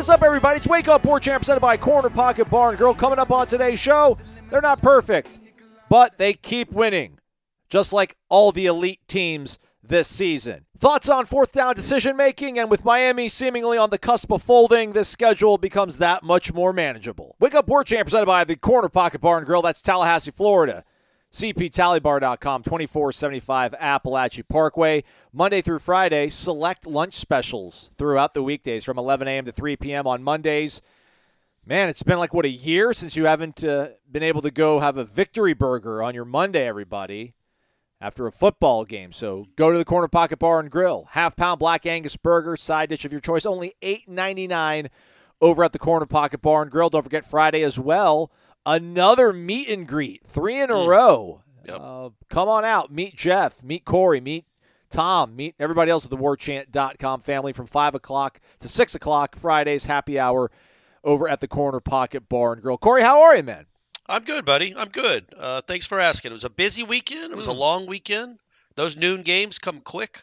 What is up, everybody? It's Wake Up War Chant presented by Corner Pocket Bar and Grill. Coming up on today's show, they're not perfect, but they keep winning, just like all the elite teams this season. Thoughts on fourth down decision making, and with Miami seemingly on the cusp of folding, this schedule becomes that much more manageable. Wake Up War Chant presented by the Corner Pocket Bar and Grill. That's Tallahassee, Florida. CPTallybar.com, 2475 Apalachee Parkway. Monday through Friday, select lunch specials throughout the weekdays from 11 a.m. to 3 p.m. on Mondays. Man, it's been like, what, a year since you haven't uh, been able to go have a victory burger on your Monday, everybody, after a football game. So go to the Corner Pocket Bar and Grill. Half pound Black Angus burger, side dish of your choice, only $8.99 over at the Corner Pocket Bar and Grill. Don't forget Friday as well. Another meet and greet, three in a row. Yep. Uh, come on out. Meet Jeff, meet Corey, meet Tom, meet everybody else at the warchant.com family from 5 o'clock to 6 o'clock Fridays, happy hour over at the Corner Pocket Bar and Grill. Corey, how are you, man? I'm good, buddy. I'm good. Uh, thanks for asking. It was a busy weekend. It was a long weekend. Those noon games come quick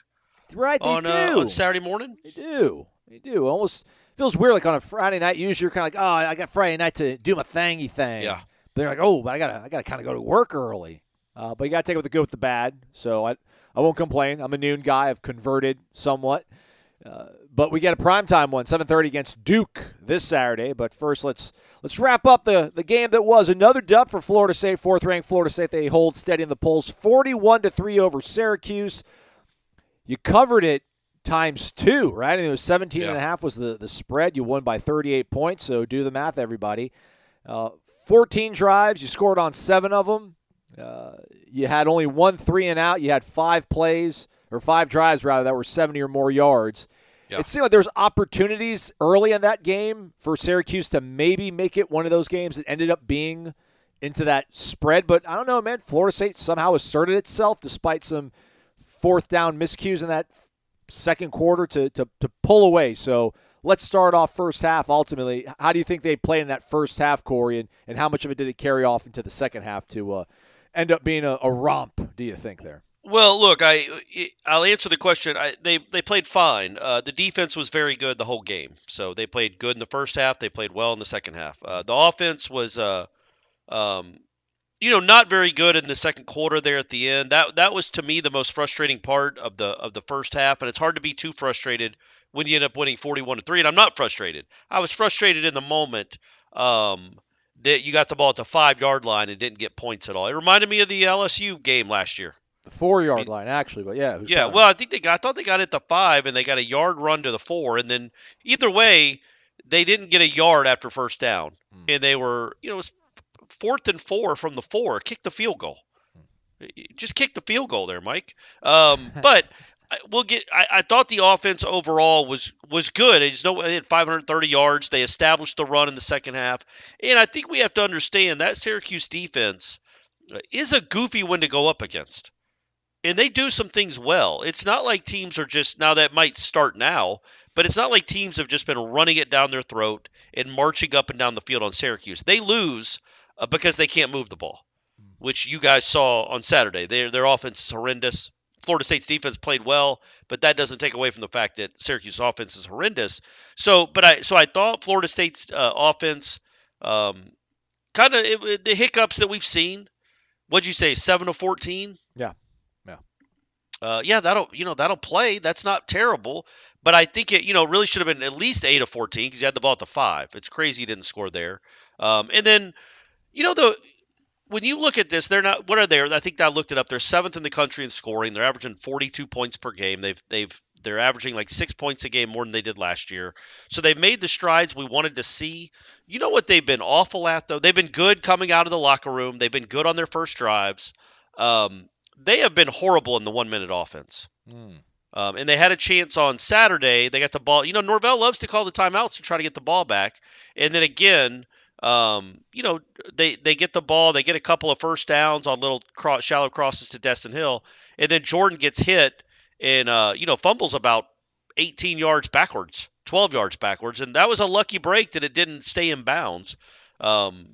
Right, they on do. uh, on Saturday morning. They do. They do. Almost feels weird like on a Friday night. Usually you're kind of like, oh, I got Friday night to do my thingy thing. Yeah. But they're like, oh, but I gotta, I gotta kind of go to work early. Uh, but you gotta take it with the good with the bad. So I, I won't complain. I'm a noon guy. I've converted somewhat. Uh, but we get a primetime one, 7:30 against Duke this Saturday. But first, let's let's wrap up the the game that was another dub for Florida State, fourth ranked Florida State. They hold steady in the polls, 41 to three over Syracuse. You covered it times two, right? I mean, it was 17 and a half was the, the spread. You won by 38 points, so do the math, everybody. Uh, 14 drives, you scored on seven of them. Uh, you had only one three and out. You had five plays, or five drives, rather, that were 70 or more yards. Yeah. It seemed like there was opportunities early in that game for Syracuse to maybe make it one of those games that ended up being into that spread. But I don't know, man. Florida State somehow asserted itself despite some fourth down miscues in that second quarter to, to, to pull away. So let's start off first half. Ultimately, how do you think they played in that first half, Corey, and, and how much of it did it carry off into the second half to uh, end up being a, a romp? Do you think there? Well, look, I I'll answer the question. I, they they played fine. Uh, the defense was very good the whole game. So they played good in the first half. They played well in the second half. Uh, the offense was, uh, um, you know, not very good in the second quarter there at the end. That that was to me the most frustrating part of the of the first half. And it's hard to be too frustrated when you end up winning forty-one to three. And I'm not frustrated. I was frustrated in the moment. Um, that you got the ball at the five yard line and didn't get points at all. It reminded me of the LSU game last year. The four yard line, actually, but yeah. Yeah, well, I think they got. I thought they got it to five, and they got a yard run to the four, and then either way, they didn't get a yard after first down, Hmm. and they were, you know, it was fourth and four from the four. Kick the field goal. Just kick the field goal there, Mike. Um, but we'll get. I, I thought the offense overall was was good. It's no, they had 530 yards. They established the run in the second half, and I think we have to understand that Syracuse defense uh, is a goofy one to go up against and they do some things well. It's not like teams are just now that might start now, but it's not like teams have just been running it down their throat and marching up and down the field on Syracuse. They lose uh, because they can't move the ball, which you guys saw on Saturday. Their their offense is horrendous. Florida State's defense played well, but that doesn't take away from the fact that Syracuse's offense is horrendous. So, but I so I thought Florida State's uh, offense um, kind of the hiccups that we've seen. What'd you say? Seven to fourteen. Yeah. Yeah. Uh, yeah, that'll you know that'll play. That's not terrible, but I think it you know really should have been at least eight of fourteen because you had the ball at the five. It's crazy you didn't score there. Um, and then you know the when you look at this, they're not. What are they? I think I looked it up. They're seventh in the country in scoring. They're averaging forty-two points per game. They've they've they're averaging like six points a game more than they did last year. So they've made the strides we wanted to see. You know what they've been awful at though? They've been good coming out of the locker room. They've been good on their first drives. Um, they have been horrible in the one minute offense. Mm. Um, and they had a chance on Saturday. They got the ball. You know, Norvell loves to call the timeouts to try to get the ball back. And then again, um, you know, they they get the ball. They get a couple of first downs on little cross, shallow crosses to Destyn Hill, and then Jordan gets hit and uh, you know fumbles about 18 yards backwards, 12 yards backwards, and that was a lucky break that it didn't stay in bounds. Um,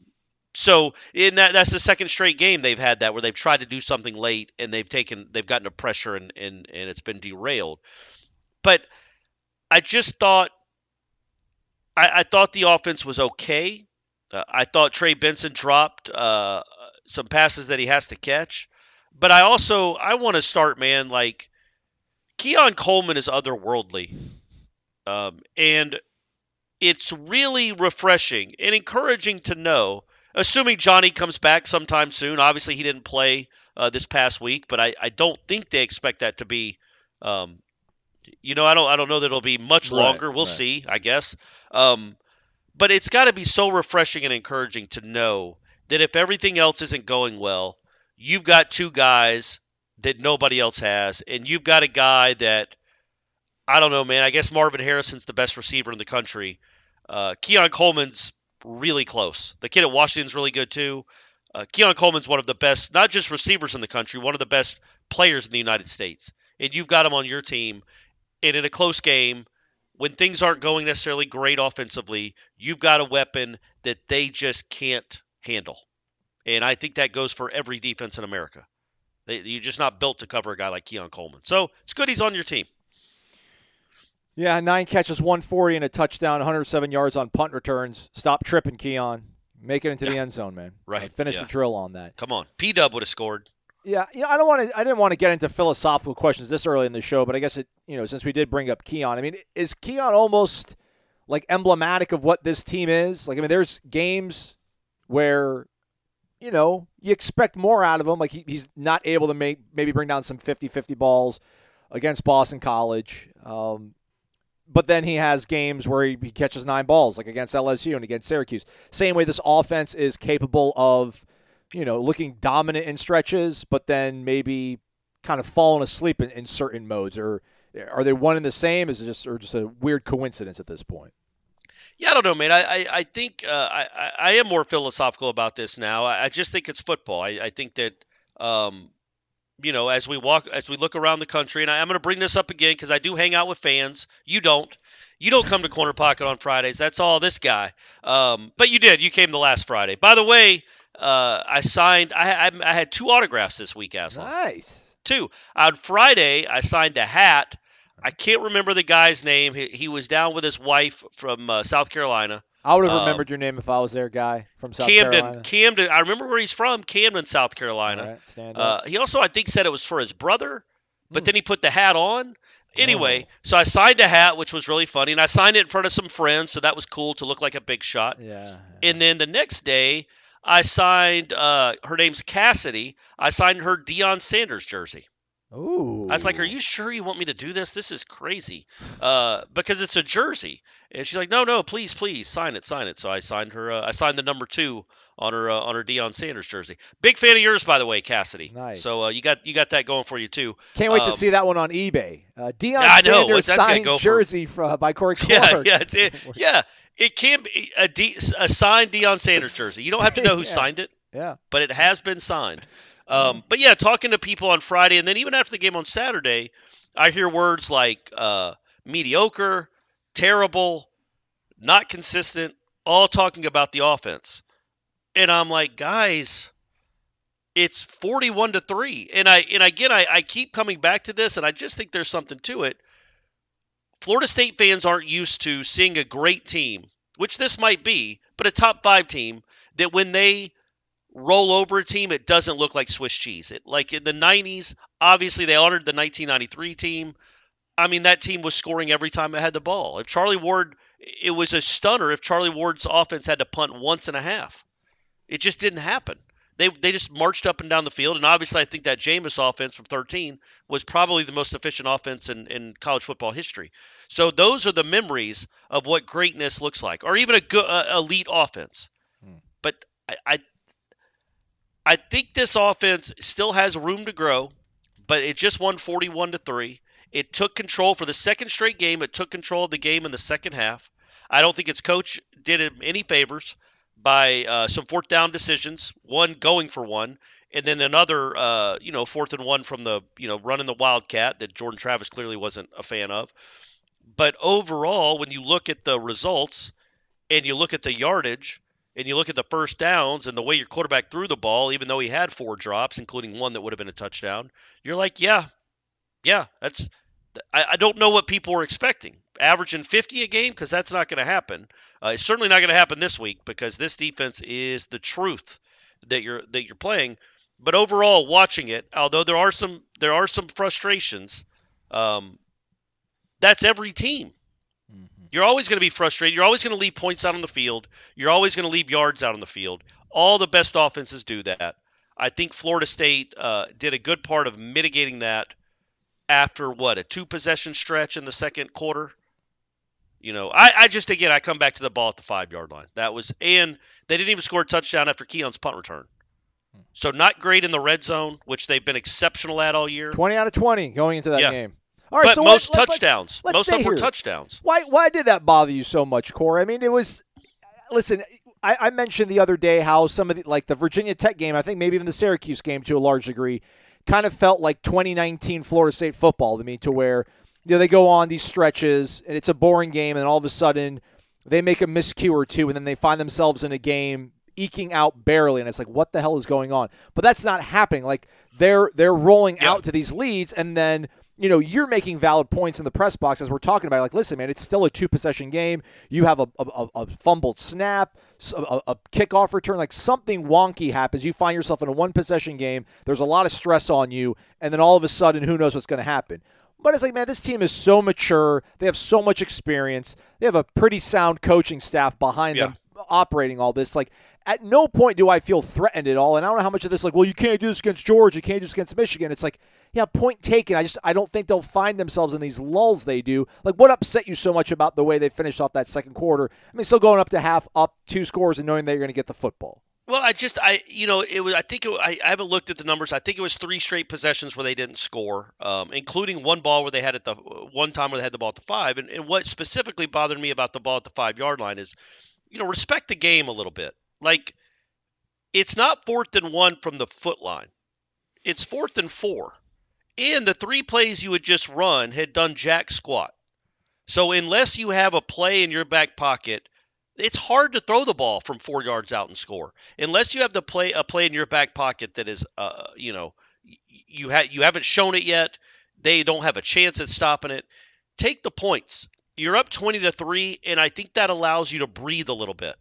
so in that that's the second straight game they've had that where they've tried to do something late and they've taken they've gotten a pressure and and, and it's been derailed. But I just thought I, I thought the offense was okay. Uh, I thought Trey Benson dropped uh, some passes that he has to catch, but I also I want to start man like Keon Coleman is otherworldly, um, and it's really refreshing and encouraging to know assuming Johnny comes back sometime soon. Obviously, he didn't play uh, this past week, but I, I don't think they expect that to be. Um, you know, I don't I don't know that it'll be much Right, longer. We'll right. see, I guess. Um, but it's got to be so refreshing and encouraging to know that if everything else isn't going well, you've got two guys that nobody else has, and you've got a guy that I don't know, man. I guess Marvin Harrison's the best receiver in the country. Uh, Keon Coleman's really close. The kid at Washington's really good too. Uh, Keon Coleman's one of the best, not just receivers in the country, one of the best players in the United States. And you've got him on your team. And in a close game, when things aren't going necessarily great offensively, you've got a weapon that they just can't handle. And I think that goes for every defense in America. They, you're just not built to cover a guy like Keon Coleman. So it's good he's on your team. Yeah, nine catches, 140 and a touchdown, 107 yards on punt returns. Stop tripping, Keon. Make it into the end zone, man. Right, Finish yeah. the drill on that. Come on. P Dub would have scored. Yeah, you know, I don't want to. I didn't want to get into philosophical questions this early in the show, but I guess it. You know, since we did bring up Keon, I mean, is Keon almost like emblematic of what this team is? Like, I mean, there's games where, you know, you expect more out of him. Like he, he's not able to make maybe bring down some 50-50 balls against Boston College. Um, but then he has games where he, he catches nine balls, like against LSU and against Syracuse. Same way this offense is capable of, you know, looking dominant in stretches, but then maybe kind of falling asleep in, in certain modes. Or are they one and the same? Is it just or just a weird coincidence at this point? Yeah, I don't know, man. I I, I think uh, I I- am more philosophical about this now. I, I just think it's football. I, I think that um, you know, as we walk, as we look around the country, and I, I'm going to bring this up again because I do hang out with fans. You don't. You don't come to Corner Pocket on Fridays. That's all this guy. Um, but you did. You came the last Friday. By the way, uh, I signed. I, I, I had two autographs this week, Aslan. Nice. Two. On Friday, I signed a hat. I can't remember the guy's name. He, he was down with his wife from uh, South Carolina. I would have Um, remembered your name if I was there, guy from South Camden, Carolina. Camden. I remember where he's from. Camden, South Carolina. Right, stand Uh, he also, I think, said it was for his brother, but Hmm. then he put the hat on. Anyway, Oh. so I signed a hat, which was really funny, and I signed it in front of some friends, so that was cool to look like a big shot. yeah. And then the next day, I signed. Uh, her name's Cassidy. I signed her Deion Sanders jersey. Ooh. I was like, "Are you sure you want me to do this? This is crazy." Uh, because it's a jersey, and she's like, "No, no, please, please sign it, sign it." So I signed her. Uh, I signed the number two on her uh, on her Deion Sanders jersey. Big fan of yours, by the way, Cassidy. Nice. So uh, you got you got that going for you too. Can't wait to Um, see that one on eBay. Uh, Deion Yeah. Sanders signed go for? jersey from, by Corey Yeah, Clark. yeah, it, yeah. It can be a, D, a signed Deion Sanders jersey. You don't have to know who Yeah. signed it, yeah. but it has been signed. Um, but yeah, talking to people on Friday, and then even after the game on Saturday, I hear words like uh, mediocre, terrible, not consistent, all talking about the offense. And I'm like, guys, it's 41 to 3. And I and again I, I keep coming back to this and I just think there's something to it. Florida State fans aren't used to seeing a great team, which this might be, but a top 5 team that when they roll over a team, it doesn't look like Swiss cheese. It like in the 90s, obviously they honored the 1993 team. I mean, that team was scoring every time it had the ball. If Charlie Ward, it was a stunner if Charlie Ward's offense had to punt once and a half. It just didn't happen. They, they just marched up and down the field, and obviously, I think that Jameis offense from 13 was probably the most efficient offense in, in college football history. So those are the memories of what greatness looks like, or even a good uh, elite offense. But I, I I think this offense still has room to grow, but it just won 41 to 3. It took control for the second straight game. It took control of the game in the second half. I don't think its coach did him any favors by uh, some fourth down decisions, one going for one, and then another, uh, you know, fourth and one from the, you know, running the Wildcat that Jordan Travis clearly wasn't a fan of. But overall, when you look at the results and you look at the yardage and you look at the first downs and the way your quarterback threw the ball, even though he had four drops, including one that would have been a touchdown, you're like, yeah, yeah, that's. I, I don't know what people were expecting. Averaging 50 a game because that's not going to happen. Uh, it's certainly not going to happen this week because this defense is the truth that you're that you're playing. But overall, watching it, although there are some there are some frustrations, um, that's every team. You're always going to be frustrated. You're always going to leave points out on the field. You're always going to leave yards out on the field. All the best offenses do that. I think Florida State uh, did a good part of mitigating that after what a two possession stretch in the second quarter. You know, I, I just again I come back to the ball at the five yard line. That was and they didn't even score a touchdown after Keon's punt return. So not great in the red zone, which they've been exceptional at all year. 20 out of 20 going into that Yeah. game. All right, but so most let- let- touchdowns, let's most of them were touchdowns. Why why did that bother you so much, Corey? I mean, it was. Listen, I, I mentioned the other day how some of the like the Virginia Tech game, I think maybe even the Syracuse game to a large degree, kind of felt like 2019 Florida State football to me, to where you know they go on these stretches and it's a boring game, and all of a sudden they make a miscue or two, and then they find themselves in a game eking out barely, and it's like, what the hell is going on? But that's not happening. Like they're they're rolling Yeah. out to these leads, and then you know you're making valid points in the press box as we're talking about. Like, listen, man, it's still a two possession game. You have a a, a- fumbled snap, a, a kickoff return, like something wonky happens. You find yourself in a one possession game. There's a lot of stress on you, and then all of a sudden, who knows what's going to happen? But it's like, man, this team is so mature. They have so much experience. They have a pretty sound coaching staff behind Yeah. them operating all this. Like, at no point do I feel threatened at all. And I don't know how much of this, like, well, you can't do this against George. you can't do this against Michigan. It's like, yeah, point taken. I just, I don't think they'll find themselves in these lulls they do. Like, what upset you so much about the way they finished off that second quarter? I mean, still going up to half, up two scores, and knowing that you're going to get the football. Well, I just I you know it was I think it, I, I haven't looked at the numbers. I think it was three straight possessions where they didn't score, um, including one ball where they had it the one time where they had the ball at the five. And, and what specifically bothered me about the ball at the five yard line is, you know, respect the game a little bit. Like, it's not fourth and one from the foot line; it's fourth and four, and the three plays you had just run had done jack squat. So unless you have a play in your back pocket it's hard to throw the ball from four yards out and score unless you have the play a play in your back pocket that is uh you know you ha- you haven't shown it yet they don't have a chance at stopping it. Take the points. You're up 20 to 3 and i think that allows you to breathe a little bit.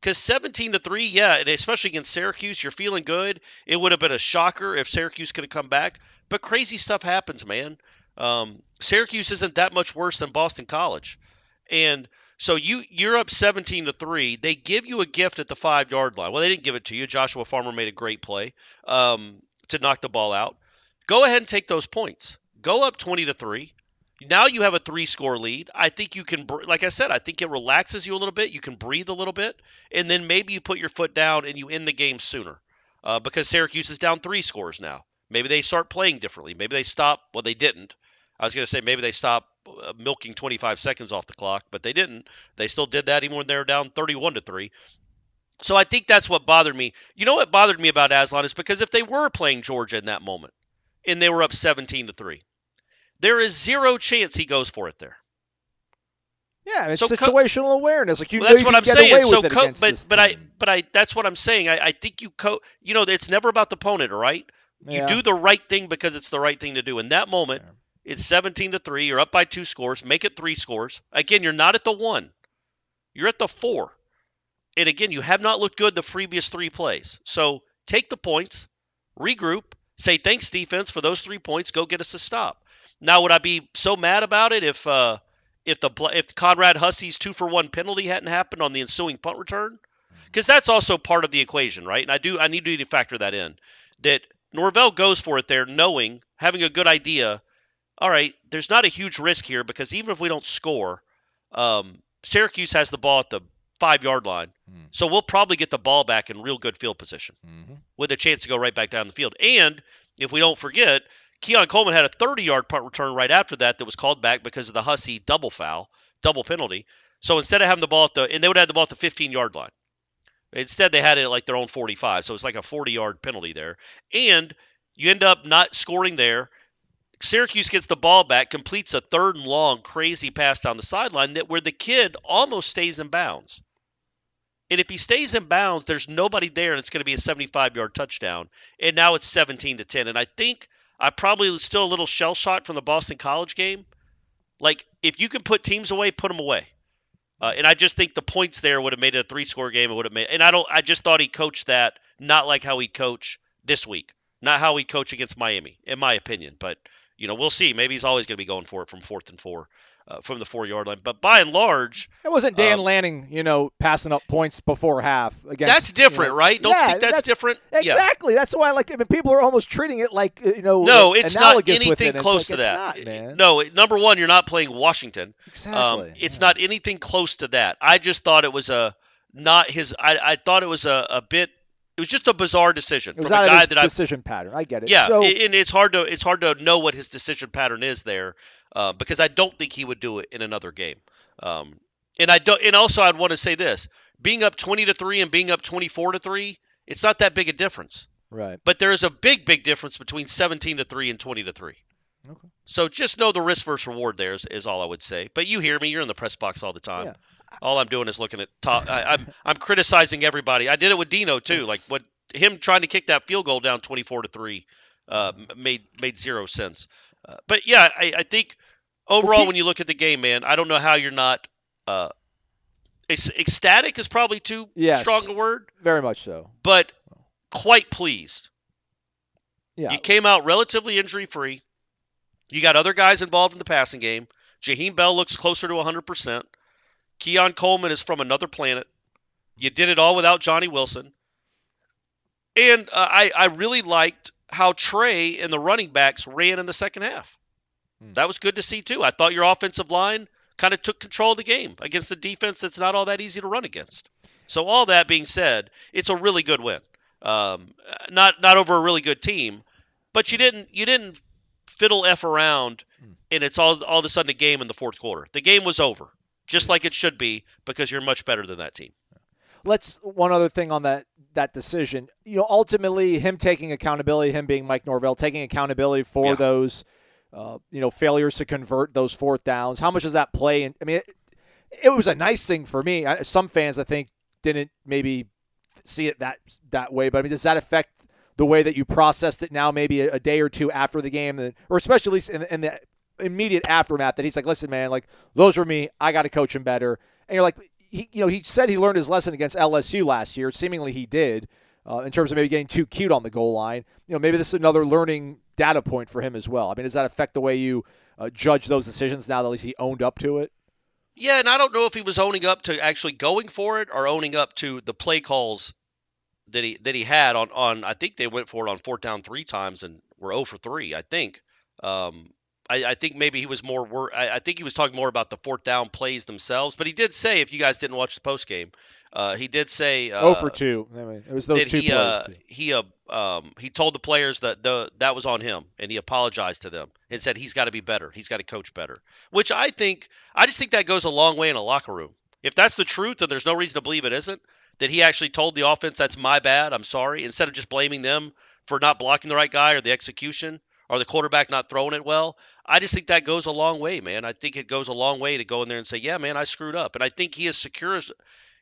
Because 17 to 3 yeah especially against syracuse you're feeling good. It would have been a shocker if syracuse could have come back but crazy stuff happens man. Um, syracuse isn't that much worse than boston college. And so you you're up 17 to 3. They give you a gift at the 5-yard line. Well, they didn't give it to you. Joshua Farmer made a great play um, to knock the ball out. Go ahead and take those points. Go up 20 to 3. Now you have a 3-score lead. I think you can like I said, I think it relaxes you a little bit. You can breathe a little bit and then maybe you put your foot down and you end the game sooner. Uh, because Syracuse is down 3 scores now. Maybe they start playing differently. Maybe they stop, well they didn't. I was going to say maybe they stop uh, milking 25 seconds off the clock, but they didn't. They still did that even when they were down 31 to 3. So I think that's what bothered me. You know what bothered me about Aslan is because if they were playing Georgia in that moment and they were up 17 to 3, there is zero chance he goes for it there. Yeah, it's So co- situational awareness. Like you Well, that's you what I'm saying. So, co- but but I but I that's what I'm saying. I, I think you co. You know, it's never about the opponent, all right? You Yeah. do the right thing because it's the right thing to do. In that moment, it's 17 to three. You're up by two scores. Make it three scores. Again, you're not at the one. You're at the four. And again, you have not looked good the previous three plays. So take the points, regroup, say thanks defense for those three points. Go get us a stop. Now, would I be so mad about it if uh, if the if Conrad Hussey's two for one penalty hadn't happened on the ensuing punt return? Because that's also part of the equation, right? And I do I need to factor that in. That Norvell goes for it there, knowing having a good idea. All right, there's not a huge risk here because even if we don't score, um, Syracuse has the ball at the five yard line. So we'll probably get the ball back in real good field position with a chance to go right back down the field. And if we don't forget, Keon Coleman had a 30-yard punt return right after that that was called back because of the Hussey double foul, double penalty. So instead of having the ball at the, and they would have the ball at the 15-yard line. Instead, they had it at like their own 45. So it's like a 40-yard penalty there, and you end up not scoring there. Syracuse gets the ball back, completes a third and long, crazy pass down the sideline that where the kid almost stays in bounds. And if he stays in bounds, there's nobody there, and it's going to be a 75 yard touchdown. And now it's 17 to 10. And I think I probably still a little shell shocked from the Boston College game. Like, if you can put teams away, put them away. Uh, and I just think the points there would have made it a three score game. It would have made, and I don't, I just thought he coached that not like how he coach this week, not how he coach against Miami, in my opinion. But, you know, we'll see. Maybe he's always going to be going for it from fourth and four uh, from the four yard line. But by and large, it wasn't Dan um, Lanning, you know, passing up points before half. Against, that's different, you know, right? Don't yeah, think that's, different? Exactly. Yeah. That's why, like, I mean, people are almost treating it like, uh, you know, no, it's not anything it. close like, to that. Not, man. No, number one, you're not playing Washington. Exactly. Um, it's yeah. not anything close to that. I just thought it was a not his. I, I thought it was a, a bit it was just a bizarre decision it was from a guy that decision I, pattern. I get it. Yeah, so, and it's hard to it's hard to know what his decision pattern is there uh, because I don't think he would do it in another game. Um, and I don't. And also, I'd want to say this: being up twenty to three and being up twenty four to three, it's not that big a difference. Right. But there is a big, big difference between seventeen to three and twenty to three. Okay. So just know the risk versus reward there is, is all I would say. But you hear me; you're in the press box all the time. Yeah. All I'm doing is looking at top. I, I'm I'm criticizing everybody. I did it with Dino too. Like what him trying to kick that field goal down 24 to three uh, made made zero sense. Uh, but yeah, I, I think overall okay. when you look at the game, man, I don't know how you're not uh, ecstatic is probably too yes, strong a word. Very much so. But quite pleased. Yeah. You came out relatively injury free. You got other guys involved in the passing game. Jaheim Bell looks closer to 100%. Keon Coleman is from another planet. You did it all without Johnny Wilson. And uh, I, I really liked how Trey and the running backs ran in the second half. Hmm. That was good to see, too. I thought your offensive line kind of took control of the game against the defense that's not all that easy to run against. So, all that being said, it's a really good win. Um, not not over a really good team, but you didn't you didn't fiddle f around, and it's all all of a sudden a game in the fourth quarter. The game was over, just like it should be, because you're much better than that team. Let's one other thing on that that decision. You know, ultimately, him taking accountability, him being Mike Norvell, taking accountability for Yeah. those, uh, you know, failures to convert those fourth downs. How much does that play? And I mean, it, it was a nice thing for me. I, some fans, I think, didn't maybe see it that that way. But I mean, does that affect the way that you processed it now? Maybe a, a day or two after the game, or especially in, in the immediate aftermath, that he's like, "Listen, man, like those were me. I got to coach him better." And you're like, he, you know, he said he learned his lesson against LSU last year. Seemingly, he did. Uh, in terms of maybe getting too cute on the goal line, you know, maybe this is another learning data point for him as well. I mean, does that affect the way you uh, judge those decisions now that at least he owned up to it? Yeah, and I don't know if he was owning up to actually going for it or owning up to the play calls that he that he had on on. I think they went for it on fourth down three times and were 0 for three. I think. Um, I, I think maybe he was more. Wor- I, I think he was talking more about the fourth down plays themselves. But he did say, if you guys didn't watch the post game, uh, he did say. Uh, oh for two. I mean, it was those two he plays. uh, too. he uh, um, he told the players that the that was on him and he apologized to them and said he's got to be better he's got to coach better which i think i just think that goes a long way in a locker room if that's the truth and there's no reason to believe it isn't that he actually told the offense that's my bad i'm sorry instead of just blaming them for not blocking the right guy or the execution or the quarterback not throwing it well i just think that goes a long way man i think it goes a long way to go in there and say yeah man i screwed up and i think he is secure as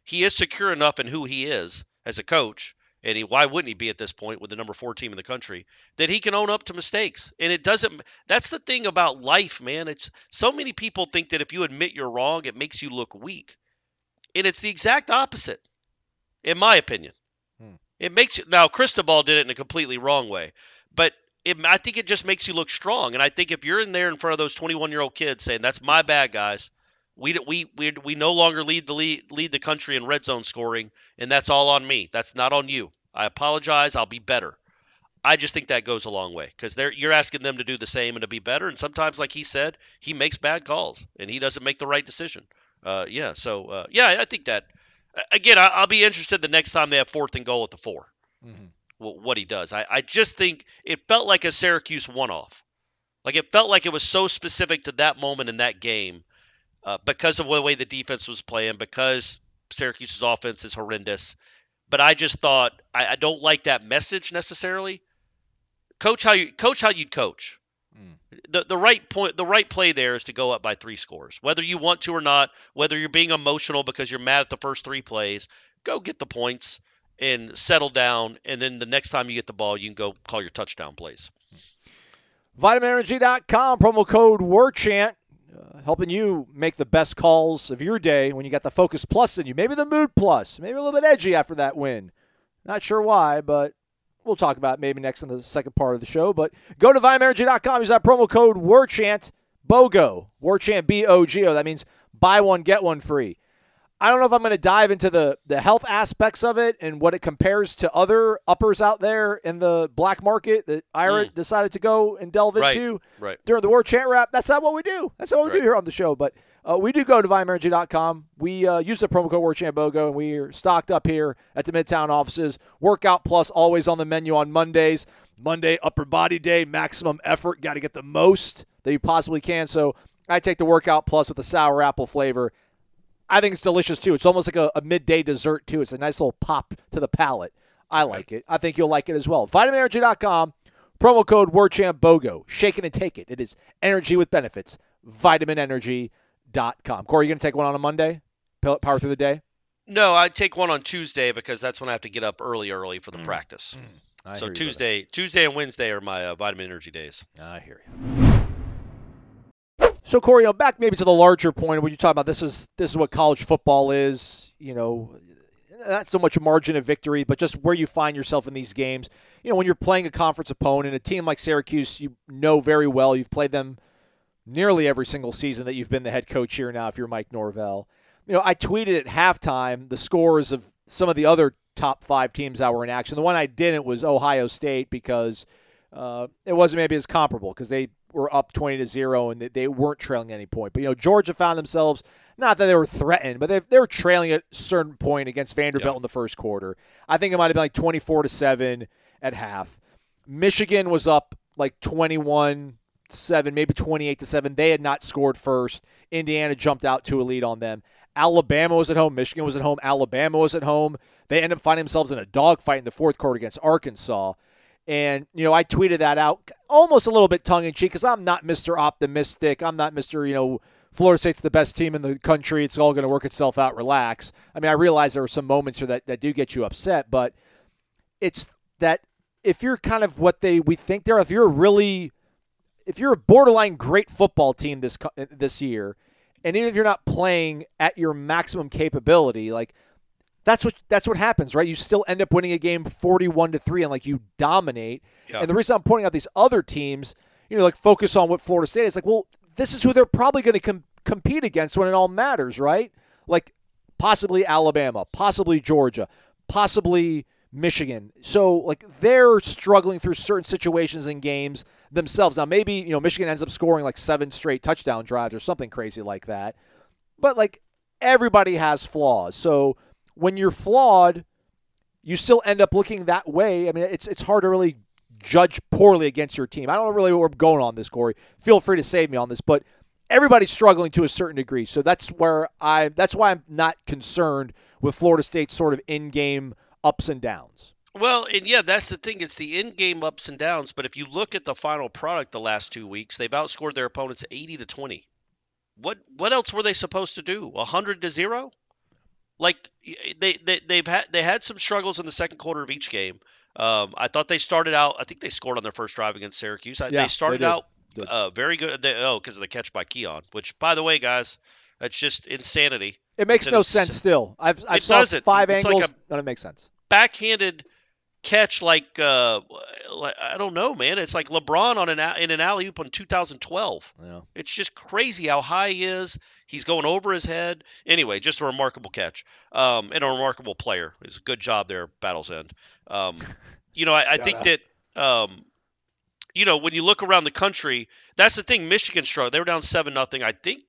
he is secure enough in who he is as a coach, and he, why wouldn't he be at this point with the number four team in the country, that he can own up to mistakes. And it doesn't, that's the thing about life, man. It's so many people think that if you admit you're wrong, it makes you look weak. And it's the exact opposite, in my opinion. Hmm. It makes you, now, Cristobal did it in a completely wrong way, but it, I think it just makes you look strong. And I think if you're in there in front of those 21 year old kids saying, that's my bad, guys. We, we we we no longer lead the lead, lead the country in red zone scoring, and that's all on me. That's not on you. I apologize. I'll be better. I just think that goes a long way because they're you're asking them to do the same and to be better. And sometimes, like he said, he makes bad calls and he doesn't make the right decision. Uh, yeah. So uh, yeah, I think that again, I, I'll be interested the next time they have fourth and goal at the 4 Mhm. What he does. I, I just think it felt like a Syracuse one-off. Like it felt like it was so specific to that moment in that game uh, because of the way the defense was playing, because Syracuse's offense is horrendous. But I just thought I, I don't like that message necessarily. Coach how you coach how you'd coach. The, the right point the right play there is to go up by three scores whether you want to or not whether you're being emotional because you're mad at the first three plays go get the points and settle down and then the next time you get the ball you can go call your touchdown plays VitaminEnergy.com, promo code WARCHANT, uh, helping you make the best calls of your day when you got the Focus Plus in you. Maybe the Mood Plus, maybe a little bit edgy after that win. Not sure why, but we'll talk about maybe next in the second part of the show. But go to VitaminEnergy.com, use that promo code WARCHANT, BOGO, WARCHANT, B O G O. That means buy one, get one free. I don't know if I'm going to dive into the, the health aspects of it and what it compares to other uppers out there in the black market that Ira Mm. decided to go and delve Right, into right. during the War Chant Rap. That's not what we do. That's not what we do here on the show. But uh, we do go to VitaminEnergy.com. We uh, use the promo code WarChantBogo, and we are stocked up here at the Midtown offices. Workout Plus always on the menu on Mondays. Monday, upper body day, maximum effort. Got to get the most that you possibly can. So I take the Workout Plus with the sour apple flavor. I think it's delicious too. It's almost like a, a midday dessert too. It's a nice little pop to the palate. I like it. I think you'll like it as well. VitaminEnergy.com, promo code WarChantBOGO. Shake it and take it. It is energy with benefits. VitaminEnergy.com. Corey, you going to take one on a Monday? Power through the day? no i take one on tuesday because that's when i have to get up early early for the Mm. practice I so hear you, brother. tuesday tuesday and wednesday are my uh, vitamin energy days I hear you. So Corey, you know, back maybe to the larger point when you talk about this is this is what college football is. You know, not so much a margin of victory, but just where you find yourself in these games. You know, when you're playing a conference opponent, a team like Syracuse, you know very well. You've played them nearly every single season that you've been the head coach here. Now, if you're Mike Norvell, you know, I tweeted at halftime the scores of some of the other top five teams that were in action. The one I didn't was Ohio State because uh, it wasn't maybe as comparable because they were up 20 to 0 and they, they weren't trailing any point. But, you know, Georgia found themselves, not that they were threatened, but they, they were trailing at a certain point against Vanderbilt Yeah. in the first quarter. I think it might have been like 24 to 7 at half. Michigan was up like 21 7, maybe 28 to 7. They had not scored first. Indiana jumped out to a lead on them. Alabama was at home. Michigan was at home. Alabama was at home. They ended up finding themselves in a dogfight in the fourth quarter against Arkansas. And, you know, I tweeted that out almost a little bit tongue in cheek because I'm not Mr. Optimistic. I'm not Mr. You know, Florida State's the best team in the country. It's all going to work itself out. Relax. I mean, I realize there were some moments here that, that do get you upset, but it's that if you're kind of what they we think they're, if you're really, if you're a borderline great football team this this year, and even if you're not playing at your maximum capability, like that's what that's what happens, right? You still end up winning a game forty-one to three, and like you dominate. Yeah. And the reason I'm pointing out these other teams, you know, like focus on what Florida State is like. Well, this is who they're probably going to com- compete against when it all matters, right? Like possibly Alabama, possibly Georgia, possibly Michigan. So like they're struggling through certain situations in games themselves. Now maybe, you know, Michigan ends up scoring like seven straight touchdown drives or something crazy like that. But like everybody has flaws. So when you're flawed, you still end up looking that way. I mean, it's it's hard to really judge poorly against your team. I don't know really where we're going on this, Corey. Feel free to save me on this, but everybody's struggling to a certain degree. So that's where I that's why I'm not concerned with Florida State's sort of in-game ups and downs. Well, and yeah, that's the thing. It's the in-game ups and downs. But if you look at the final product the last two weeks, they've outscored their opponents 80 to 20. What what else were they supposed to do? 100 to zero? Like they they they've had they had some struggles in the second quarter of each game. Um, I thought they started out. I think they scored on their first drive against Syracuse. I, Yeah, they they started did. out uh, very good. They, oh, because of the catch by Keon. Which, by the way, guys, that's just insanity. It makes It's no sense still. I've I It saw doesn't. five It's like angles. a- none of it makes sense. backhanded catch like uh like, I don't know, man. It's like LeBron on an in an alley oop on 2012. Yeah. It's just crazy how high he is. He's going over his head. Anyway, just a remarkable catch. Um, and a remarkable player. It's a good job there, Battle's End. Um, you know, I, I think out. that um, you know when you look around the country, that's the thing. Michigan struggled. They were down seven nothing. I think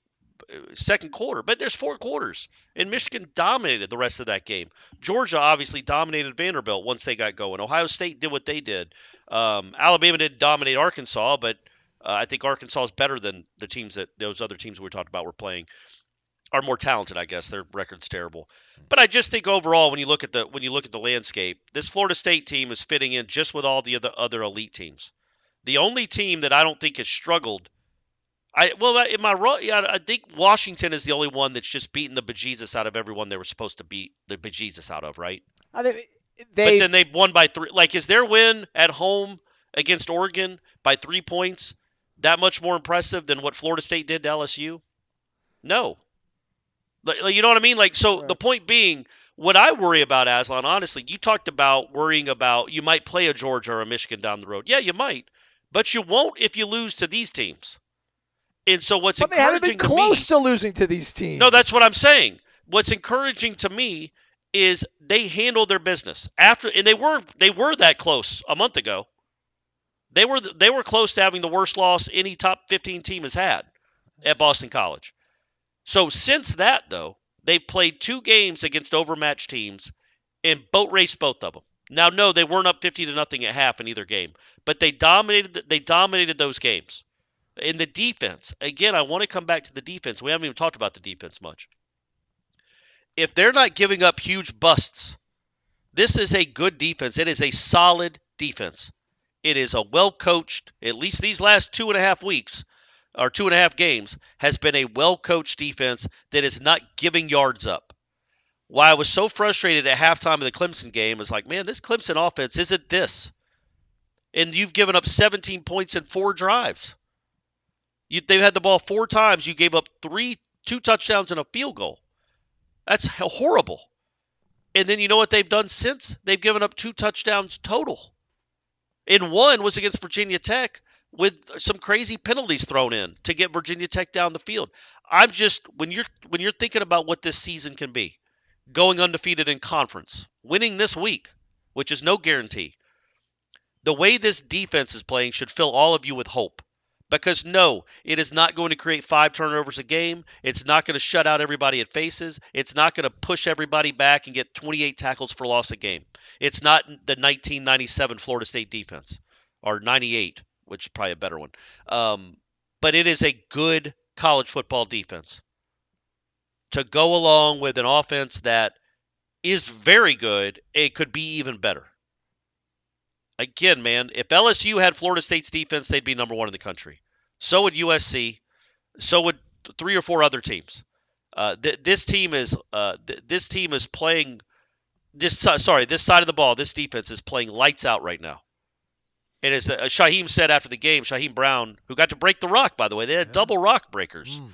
second quarter. But there's four quarters, and Michigan dominated the rest of that game. Georgia obviously dominated Vanderbilt once they got going. Ohio State did what they did. Um, Alabama did dominate Arkansas, but uh, I think Arkansas is better than the teams that those other teams we talked about were playing. Are more talented, I guess. Their record's terrible, but I just think overall, when you look at the when you look at the landscape, this Florida State team is fitting in just with all the other other elite teams. The only team that I don't think has struggled I well, am I wrong? Yeah, I think Washington is the only one that's just beaten the bejesus out of everyone they were supposed to beat the bejesus out of, right? I think they. But then they won by three. Like, is their win at home against Oregon by three points that much more impressive than what Florida State did to LSU? No. Like, you know what I mean? Like, so right. the point being, what I worry about, Aslan, honestly, you talked about worrying about you might play a Georgia or a Michigan down the road. Yeah, you might, but you won't if you lose to these teams. And so what's but they haven't been close to, me, to losing to these teams. No, that's what I'm saying. What's encouraging to me is they handled their business after, and they were they were that close a month ago. They were they were close to having the worst loss any top 15 team has had at Boston College. So since that though, they played two games against overmatched teams and boat raced both of them. Now, no, they weren't up 50 to nothing at half in either game, but they dominated they dominated those games. In the defense, again, I want to come back to the defense. We haven't even talked about the defense much. If they're not giving up huge busts, this is a good defense. It is a solid defense. It is a well coached, at least these last two and a half weeks or two and a half games, has been a well coached defense that is not giving yards up. Why I was so frustrated at halftime of the Clemson game is like, man, this Clemson offense isn't this. And you've given up 17 points in four drives. You, they've had the ball four times. You gave up three, two touchdowns and a field goal. That's horrible. And then you know what they've done since? They've given up two touchdowns total. And one was against Virginia Tech with some crazy penalties thrown in to get Virginia Tech down the field. I'm just when you're when you're thinking about what this season can be, going undefeated in conference, winning this week, which is no guarantee. The way this defense is playing should fill all of you with hope. Because no, it is not going to create five turnovers a game. It's not going to shut out everybody it faces. It's not going to push everybody back and get 28 tackles for loss a game. It's not the 1997 Florida State defense or 98, which is probably a better one. Um, but it is a good college football defense to go along with an offense that is very good. It could be even better again, man, if LSU had Florida State's defense, they'd be number one in the country. So would USC. So would three or four other teams. Uh, th- this team is uh, th- this team is playing this sorry this side of the ball. This defense is playing lights out right now. And as uh, Shyheim said after the game, Shyheim Brown, who got to break the rock, by the way, they had yeah. double rock breakers, mm.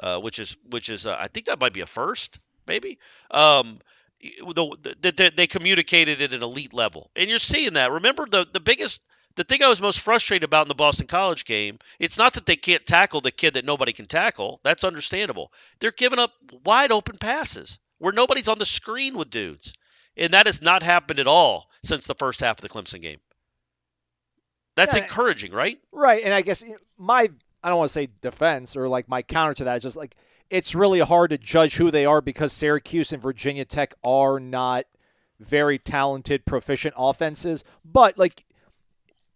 uh, which is which is uh, I think that might be a first, maybe. Um, the, the, the, they communicated at an elite level, and you're seeing that. Remember the the biggest the thing I was most frustrated about in the Boston College game, it's not that they can't tackle the kid that nobody can tackle. That's understandable. They're giving up wide open passes where nobody's on the screen with dudes. And that has not happened at all since the first half of the Clemson game. That's yeah, encouraging, right? Right. And I guess my I don't want to say defense or like my counter to that is just like it's really hard to judge who they are because Syracuse and Virginia Tech are not very talented, proficient offenses. But like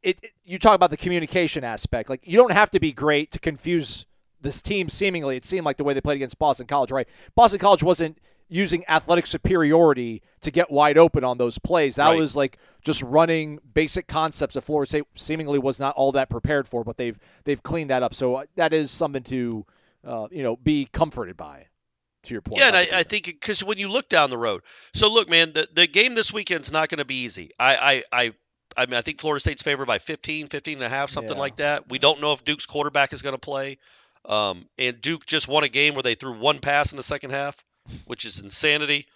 it, it, you talk about the communication aspect. Like you don't have to be great to confuse this team. Seemingly, it seemed like the way they played against Boston College, right? Boston College wasn't using athletic superiority to get wide open on those plays. That right. was like just running basic concepts that Florida State seemingly was not all that prepared for, but they've they've cleaned that up. So uh, that is something to uh, you know be comforted by. To your point, yeah, and I, I, think because when you look down the road, so look, man, the, the game this weekend's not going to be easy. I, I, I I mean, I think Florida State's favored by 15, 15 and a half, something yeah. like that. We don't know if Duke's quarterback is going to play. Um, and Duke just won a game where they threw one pass in the second half, which is insanity.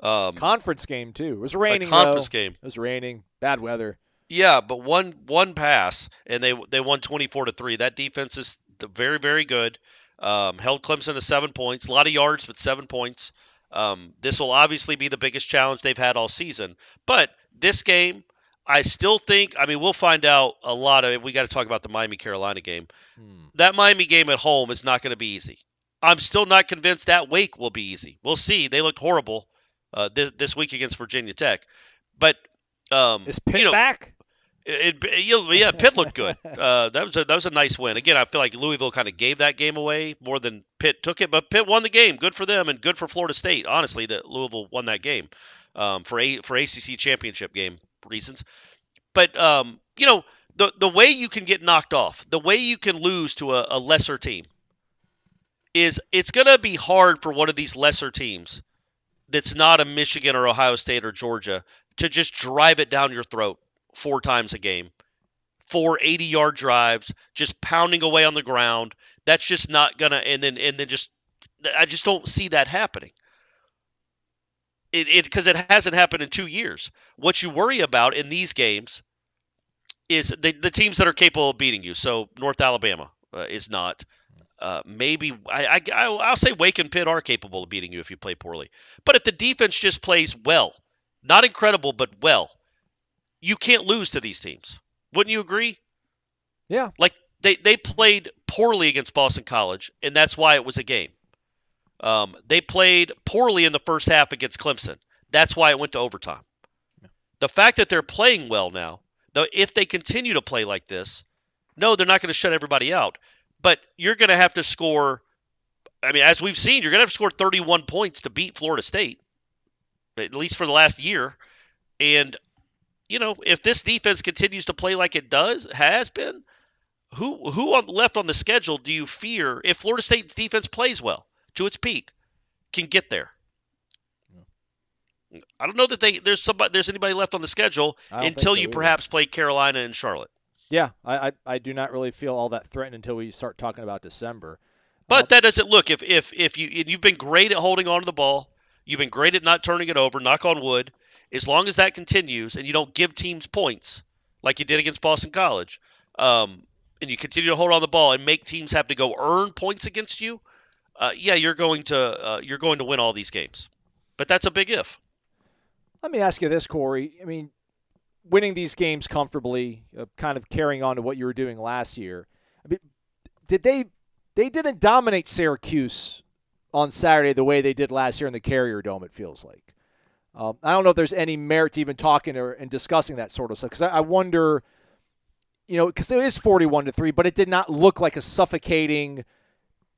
Um, conference game too. It was raining. conference though. game. It was raining. Bad weather. Yeah, but one one pass and they they won 24 to three. That defense is very very good. Um, held Clemson to seven points. A lot of yards, but seven points. Um, this will obviously be the biggest challenge they've had all season. But this game, I still think. I mean, we'll find out a lot of it. We got to talk about the Miami Carolina game. Hmm. That Miami game at home is not going to be easy. I'm still not convinced that Wake will be easy. We'll see. They looked horrible uh, th- this week against Virginia Tech, but um, Is Pitt you know, back? It, it- yeah, Pitt looked good. Uh, that was a that was a nice win. Again, I feel like Louisville kind of gave that game away more than Pitt took it, but Pitt won the game. Good for them and good for Florida State. Honestly, that Louisville won that game um, for a for ACC championship game reasons. But um, you know the the way you can get knocked off, the way you can lose to a, a lesser team, is it's going to be hard for one of these lesser teams that's not a Michigan or Ohio State or Georgia to just drive it down your throat four times a game. Four 80 yard drives, just pounding away on the ground. That's just not gonna and then and then just I just don't see that happening. It it because it hasn't happened in two years. What you worry about in these games is the the teams that are capable of beating you. So North Alabama uh, is not. Uh, maybe I, I I'll say Wake and Pitt are capable of beating you if you play poorly. But if the defense just plays well, not incredible but well, you can't lose to these teams. Wouldn't you agree? Yeah. Like they they played poorly against Boston College, and that's why it was a game. Um, they played poorly in the first half against Clemson. That's why it went to overtime. The fact that they're playing well now, though, if they continue to play like this, no, they're not going to shut everybody out. But you're going to have to score. I mean, as we've seen, you're going to have to score 31 points to beat Florida State, at least for the last year. And you know, if this defense continues to play like it does has been, who who on, left on the schedule do you fear if Florida State's defense plays well to its peak can get there? I don't know that they there's somebody there's anybody left on the schedule I don't think until so you either. perhaps play Carolina and Charlotte. Yeah, I, I I do not really feel all that threatened until we start talking about December. But that doesn't look if if if you and you've been great at holding on to the ball, you've been great at not turning it over. Knock on wood. As long as that continues and you don't give teams points like you did against Boston College, um, and you continue to hold on the ball and make teams have to go earn points against you, uh, yeah, you're going to uh, you're going to win all these games. But that's a big if. Let me ask you this, Corey. I mean, winning these games comfortably, uh, kind of carrying on to what you were doing last year. I mean, did they? They didn't dominate Syracuse on Saturday the way they did last year in the Carrier Dome. It feels like. Um, I don't know if there's any merit to even talking or and discussing that sort of stuff because I, I wonder, you know, because it is 41 to three, but it did not look like a suffocating,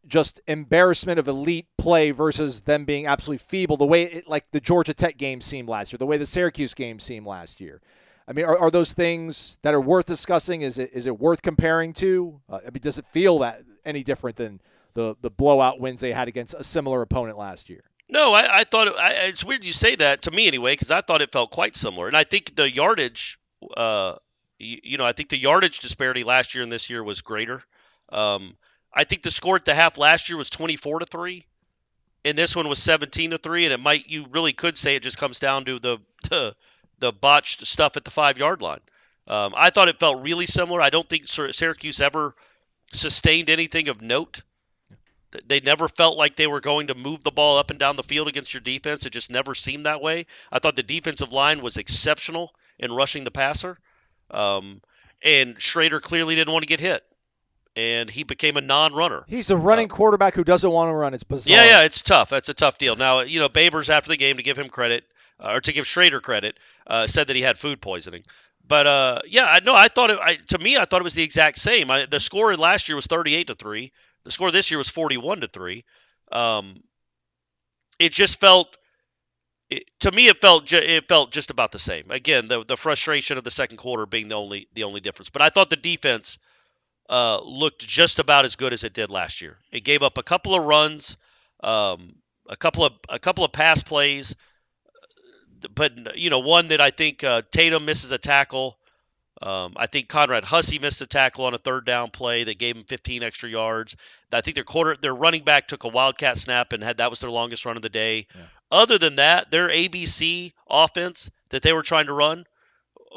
just embarrassment of elite play versus them being absolutely feeble. The way it, like the Georgia Tech game seemed last year, the way the Syracuse game seemed last year. I mean, are, are those things that are worth discussing? Is it is it worth comparing to? Uh, I mean, does it feel that any different than the the blowout wins they had against a similar opponent last year? No, I, I thought it, I, it's weird you say that to me anyway, because I thought it felt quite similar, and I think the yardage, uh, you, you know, I think the yardage disparity last year and this year was greater. Um, I think the score at the half last year was twenty four to three, and this one was seventeen to three, and it might you really could say it just comes down to the the, the botched stuff at the five yard line. Um, I thought it felt really similar. I don't think Syracuse ever sustained anything of note. They never felt like they were going to move the ball up and down the field against your defense. It just never seemed that way. I thought the defensive line was exceptional in rushing the passer. Um, and Shrader clearly didn't want to get hit. And he became a non runner. He's a running quarterback who doesn't want to run. It's bizarre. Yeah, yeah, it's tough. That's a tough deal. Now, you know, Babers after the game to give him credit, uh, or to give Shrader credit, uh, said that he had food poisoning. But uh, yeah, I know. I thought it. I, to me, I thought it was the exact same. I, the score last year was thirty-eight to three. The score this year was forty-one to three. Um, it just felt. It, to me, it felt ju- it felt just about the same. Again, the the frustration of the second quarter being the only the only difference. But I thought the defense uh, looked just about as good as it did last year. It gave up a couple of runs, um, a couple of a couple of pass plays, but you know one that I think uh, Tatum misses a tackle. Um, I think Conrad Hussey missed a tackle on a third down play that gave him 15 extra yards. I think their quarter their running back took a wildcat snap and had that was their longest run of the day. Other than that, their ABC offense that they were trying to run,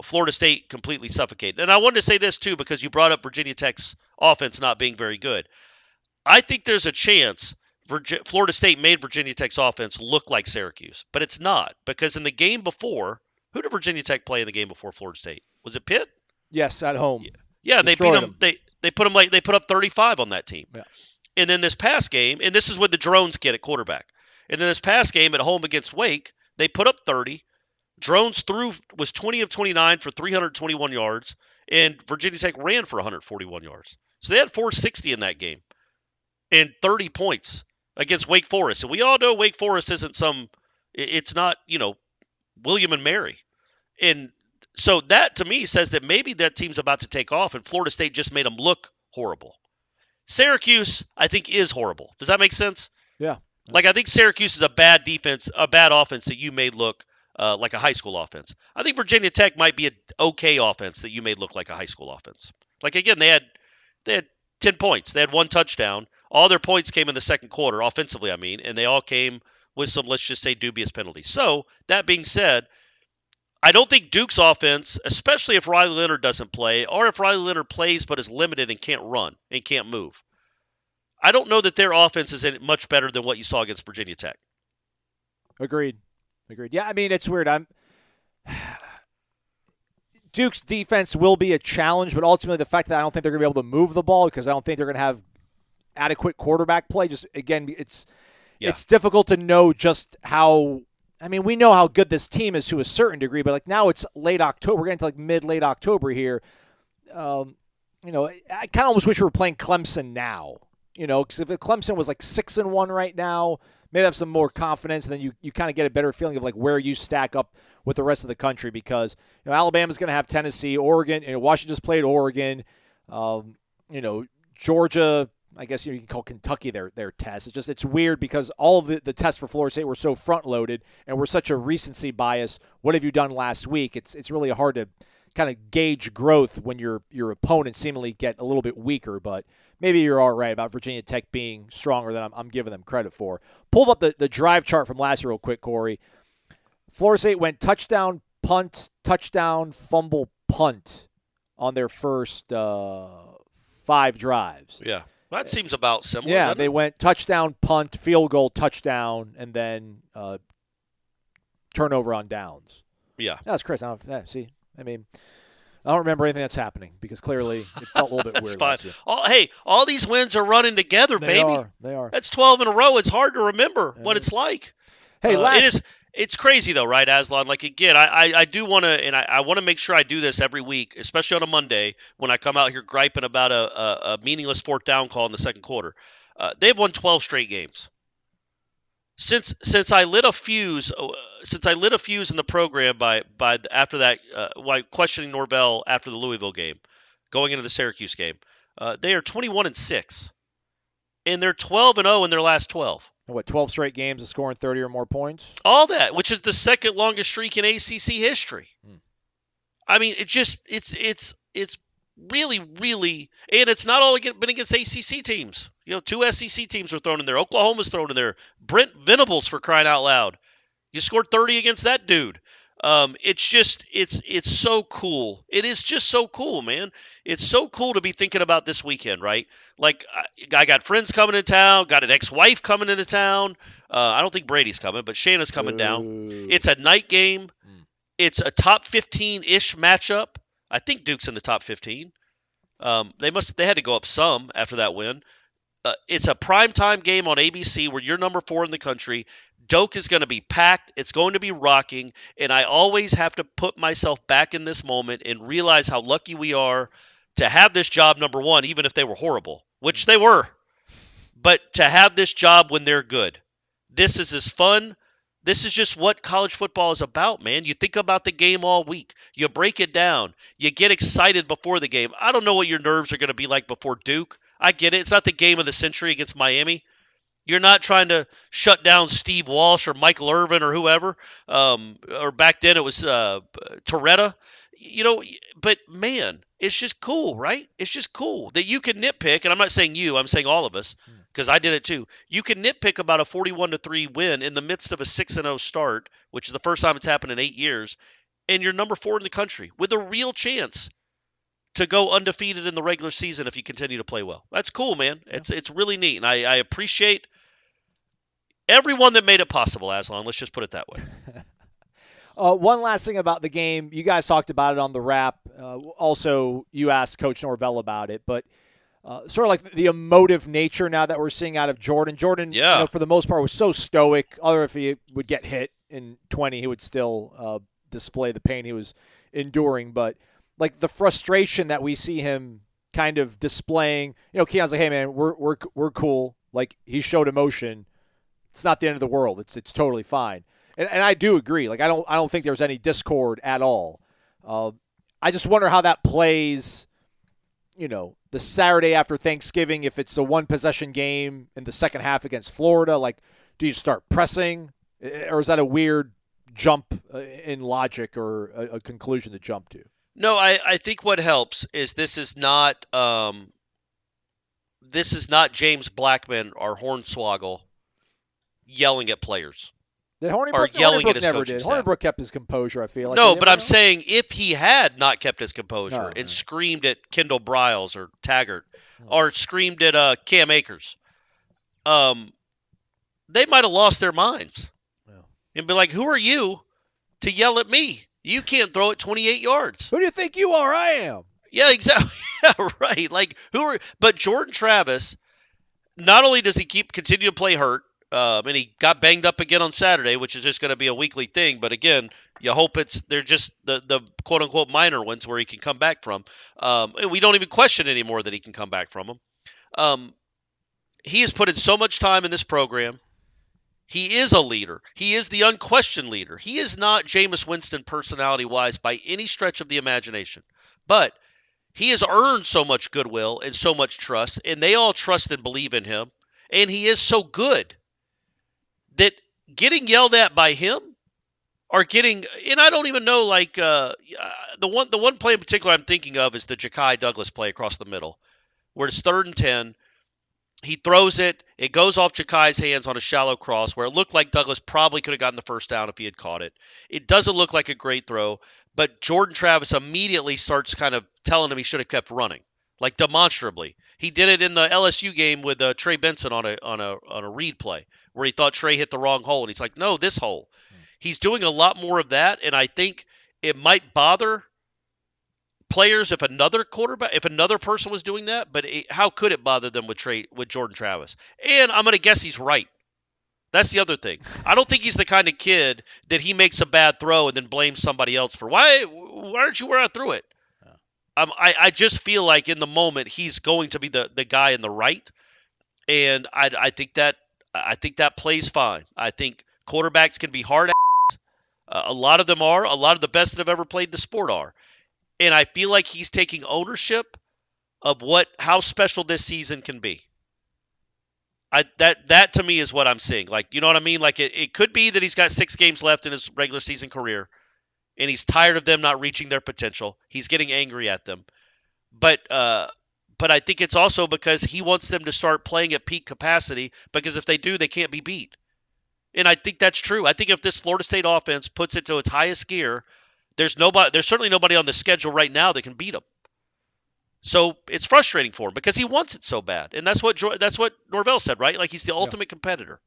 Florida State completely suffocated. And I wanted to say this too because you brought up Virginia Tech's offense not being very good. I think there's a chance Virgi- Florida State made Virginia Tech's offense look like Syracuse, but it's not because in the game before, who did Virginia Tech play in the game before Florida State? Was it Pitt? Yes, at home. Yeah, they beat them. them. They they put them like they put up 35 on that team. Yeah. And then this past game, and this is with the drones get at quarterback. And then this past game at home against Wake, they put up 30. Drones threw was 20 of 29 for 321 yards, and Virginia Tech ran for 141 yards. So they had 460 in that game and 30 points against Wake Forest. And we all know Wake Forest isn't some, it's not, you know, William and Mary. And so that to me says that maybe that team's about to take off, and Florida State just made them look horrible. Syracuse, I think, is horrible. Does that make sense? Yeah. Like I think Syracuse is a bad defense, a bad offense that you made look uh, like a high school offense. I think Virginia Tech might be an okay offense that you made look like a high school offense. Like again, they had they had ten points, they had one touchdown. All their points came in the second quarter, offensively, I mean, and they all came with some, let's just say, dubious penalties. So that being said, I don't think Duke's offense, especially if Riley Leonard doesn't play, or if Riley Leonard plays but is limited and can't run and can't move, I don't know that their offense is much better than what you saw against Virginia Tech. Agreed. Agreed. Yeah, I mean it's weird. I'm Duke's defense will be a challenge, but ultimately the fact that I don't think they're going to be able to move the ball because I don't think they're going to have adequate quarterback play. Just again, it's yeah. it's difficult to know just how. I mean, we know how good this team is to a certain degree, but like now it's late October. We're getting to like mid late October here. Um, you know, I kind of almost wish we were playing Clemson now. You know, because if Clemson was like six and one right now, maybe have some more confidence, and then you, you kind of get a better feeling of like where you stack up with the rest of the country. Because you know Alabama's going to have Tennessee, Oregon, and Washington just played Oregon. Um, you know, Georgia. I guess you, know, you can call Kentucky their their test. It's just it's weird because all the the tests for Florida State were so front loaded and we're such a recency bias. What have you done last week? It's it's really hard to kind of gauge growth when your your opponents seemingly get a little bit weaker. But maybe you're all right about Virginia Tech being stronger than I'm, I'm giving them credit for. Pulled up the, the drive chart from last year real quick, Corey. Florida State went touchdown, punt, touchdown, fumble, punt on their first uh, five drives. Yeah. That seems about similar. Yeah, they it? went touchdown, punt, field goal, touchdown, and then uh, turnover on downs. Yeah, that's Chris. I don't. Yeah, see, I mean, I don't remember anything that's happening because clearly it felt a little bit weird. Fine. All, hey, all these wins are running together, they baby. Are. They are. That's 12 in a row. It's hard to remember what it's like. Hey, uh, last... it is. It's crazy though, right, Aslan? Like again, I I, I do want to, and I, I want to make sure I do this every week, especially on a Monday when I come out here griping about a, a, a meaningless fourth down call in the second quarter. Uh, they've won 12 straight games since since I lit a fuse uh, since I lit a fuse in the program by by after that uh, while questioning Norvell after the Louisville game, going into the Syracuse game, uh, they are 21 and six, and they're 12 and 0 in their last 12. What 12 straight games of scoring 30 or more points? All that, which is the second longest streak in ACC history. Hmm. I mean, it just it's it's it's really, really, and it's not all been against ACC teams. You know, two SEC teams were thrown in there. Oklahoma's thrown in there. Brent Venables for crying out loud. You scored 30 against that dude. Um, it's just it's it's so cool. It is just so cool, man. It's so cool to be thinking about this weekend, right? Like I, I got friends coming to town, got an ex-wife coming into town. Uh, I don't think Brady's coming, but Shana's coming Ooh. down. It's a night game. Mm. It's a top 15-ish matchup. I think Duke's in the top 15. Um, they must they had to go up some after that win. Uh, it's a primetime game on ABC where you're number four in the country. Doak is going to be packed. It's going to be rocking. And I always have to put myself back in this moment and realize how lucky we are to have this job, number one, even if they were horrible, which they were. But to have this job when they're good. This is as fun this is just what college football is about, man. You think about the game all week. You break it down. You get excited before the game. I don't know what your nerves are going to be like before Duke. I get it. It's not the game of the century against Miami. You're not trying to shut down Steve Walsh or Michael Irvin or whoever. Um, or back then it was uh, Torretta. You know, but man, it's just cool, right? It's just cool that you can nitpick, and I'm not saying you, I'm saying all of us, hmm. because I did it too. You can nitpick about a 41 to three win in the midst of a six and zero oh start, which is the first time it's happened in eight years, and you're number four in the country with a real chance to go undefeated in the regular season if you continue to play well. That's cool, man. Yeah. It's it's really neat, and I, I appreciate everyone that made it possible. Aslan, let's just put it that way. Uh, one last thing about the game. You guys talked about it on the wrap. Uh, also, you asked Coach Norvell about it, but uh, sort of like the emotive nature now that we're seeing out of Jordan. Jordan, Yeah. you know, for the most part, was so stoic. Other if he would get hit in 20, he would still uh, display the pain he was enduring. But like the frustration that we see him kind of displaying, you know, Keon's like, "Hey, man, we're we're we're cool." Like he showed emotion. It's not the end of the world. It's it's totally fine. And, and I do agree. Like I don't I don't think there's any discord at all. Uh, I just wonder how that plays. You know, the Saturday after Thanksgiving, if it's a one possession game in the second half against Florida, like, do you start pressing, or is that a weird jump uh, in logic or a, a conclusion to jump to? No, I, I think what helps is this is not um, this is not James Blackman or Hornibrook yelling at players. Did Hornibrook, yelling Hornibrook at his never did. staff. Hornibrook kept his composure. I feel like. no, but I'm saying if he had not kept his composure No, and no. screamed at Kendall Briles or Taggart Hmm. or screamed at uh, Cam Akers, um, they might have lost their minds Yeah. and be like, "Who are you to yell at me? You can't throw it 28 yards." Who do you think you are? I am. Yeah, exactly. Yeah, right. Like who are? But Jordan Travis, not only does he keep continue to play hurt, um, and he got banged up again on Saturday, which is just going to be a weekly thing. But again, you hope it's they're just the the quote unquote minor ones where he can come back from. Um, we don't even question anymore that he can come back from them. Um, he has put in so much time in this program. He is a leader. He is the unquestioned leader. He is not Jameis Winston personality wise by any stretch of the imagination. But he has earned so much goodwill and so much trust, and they all trust and believe in him. And he is so good that getting yelled at by him or getting and I don't even know like uh, the one the one play in particular I'm thinking of is the Ja'Khi Douglas play across the middle, where it's third and ten. He throws it. It goes off Ja'Khi's hands on a shallow cross where it looked like Douglas probably could have gotten the first down if he had caught it. It doesn't look like a great throw, but Jordan Travis immediately starts kind of telling him he should have kept running, like demonstrably. He did it in the LSU game with uh, Trey Benson on a on a on a read play where he thought Trey hit the wrong hole, and he's like, "No, this hole." He's doing a lot more of that, and I think it might bother players if another quarterback, if another person was doing that. But it, how could it bother them with Trey with Jordan Travis? And I'm going to guess he's right. That's the other thing. I don't think he's the kind of kid that he makes a bad throw and then blames somebody else for why why aren't you where I threw it. Um, I, I just feel like in the moment he's going to be the, the guy in the right, and I, I think that I think that plays fine. I think quarterbacks can be hard. Uh, a lot of them are. A lot of the best that have ever played the sport are, and I feel like he's taking ownership of what how special this season can be. I that that to me is what I'm seeing. Like you know what I mean? Like it, it could be that he's got six games left in his regular season career, and he's tired of them not reaching their potential. He's getting angry at them, but uh, but I think it's also because he wants them to start playing at peak capacity. Because if they do, they can't be beat. And I think that's true. I think if this Florida State offense puts it to its highest gear, there's nobody. There's certainly nobody on the schedule right now that can beat them. So it's frustrating for him because he wants it so bad, and that's what that's what Norvell said, right? Like he's the ultimate competitor.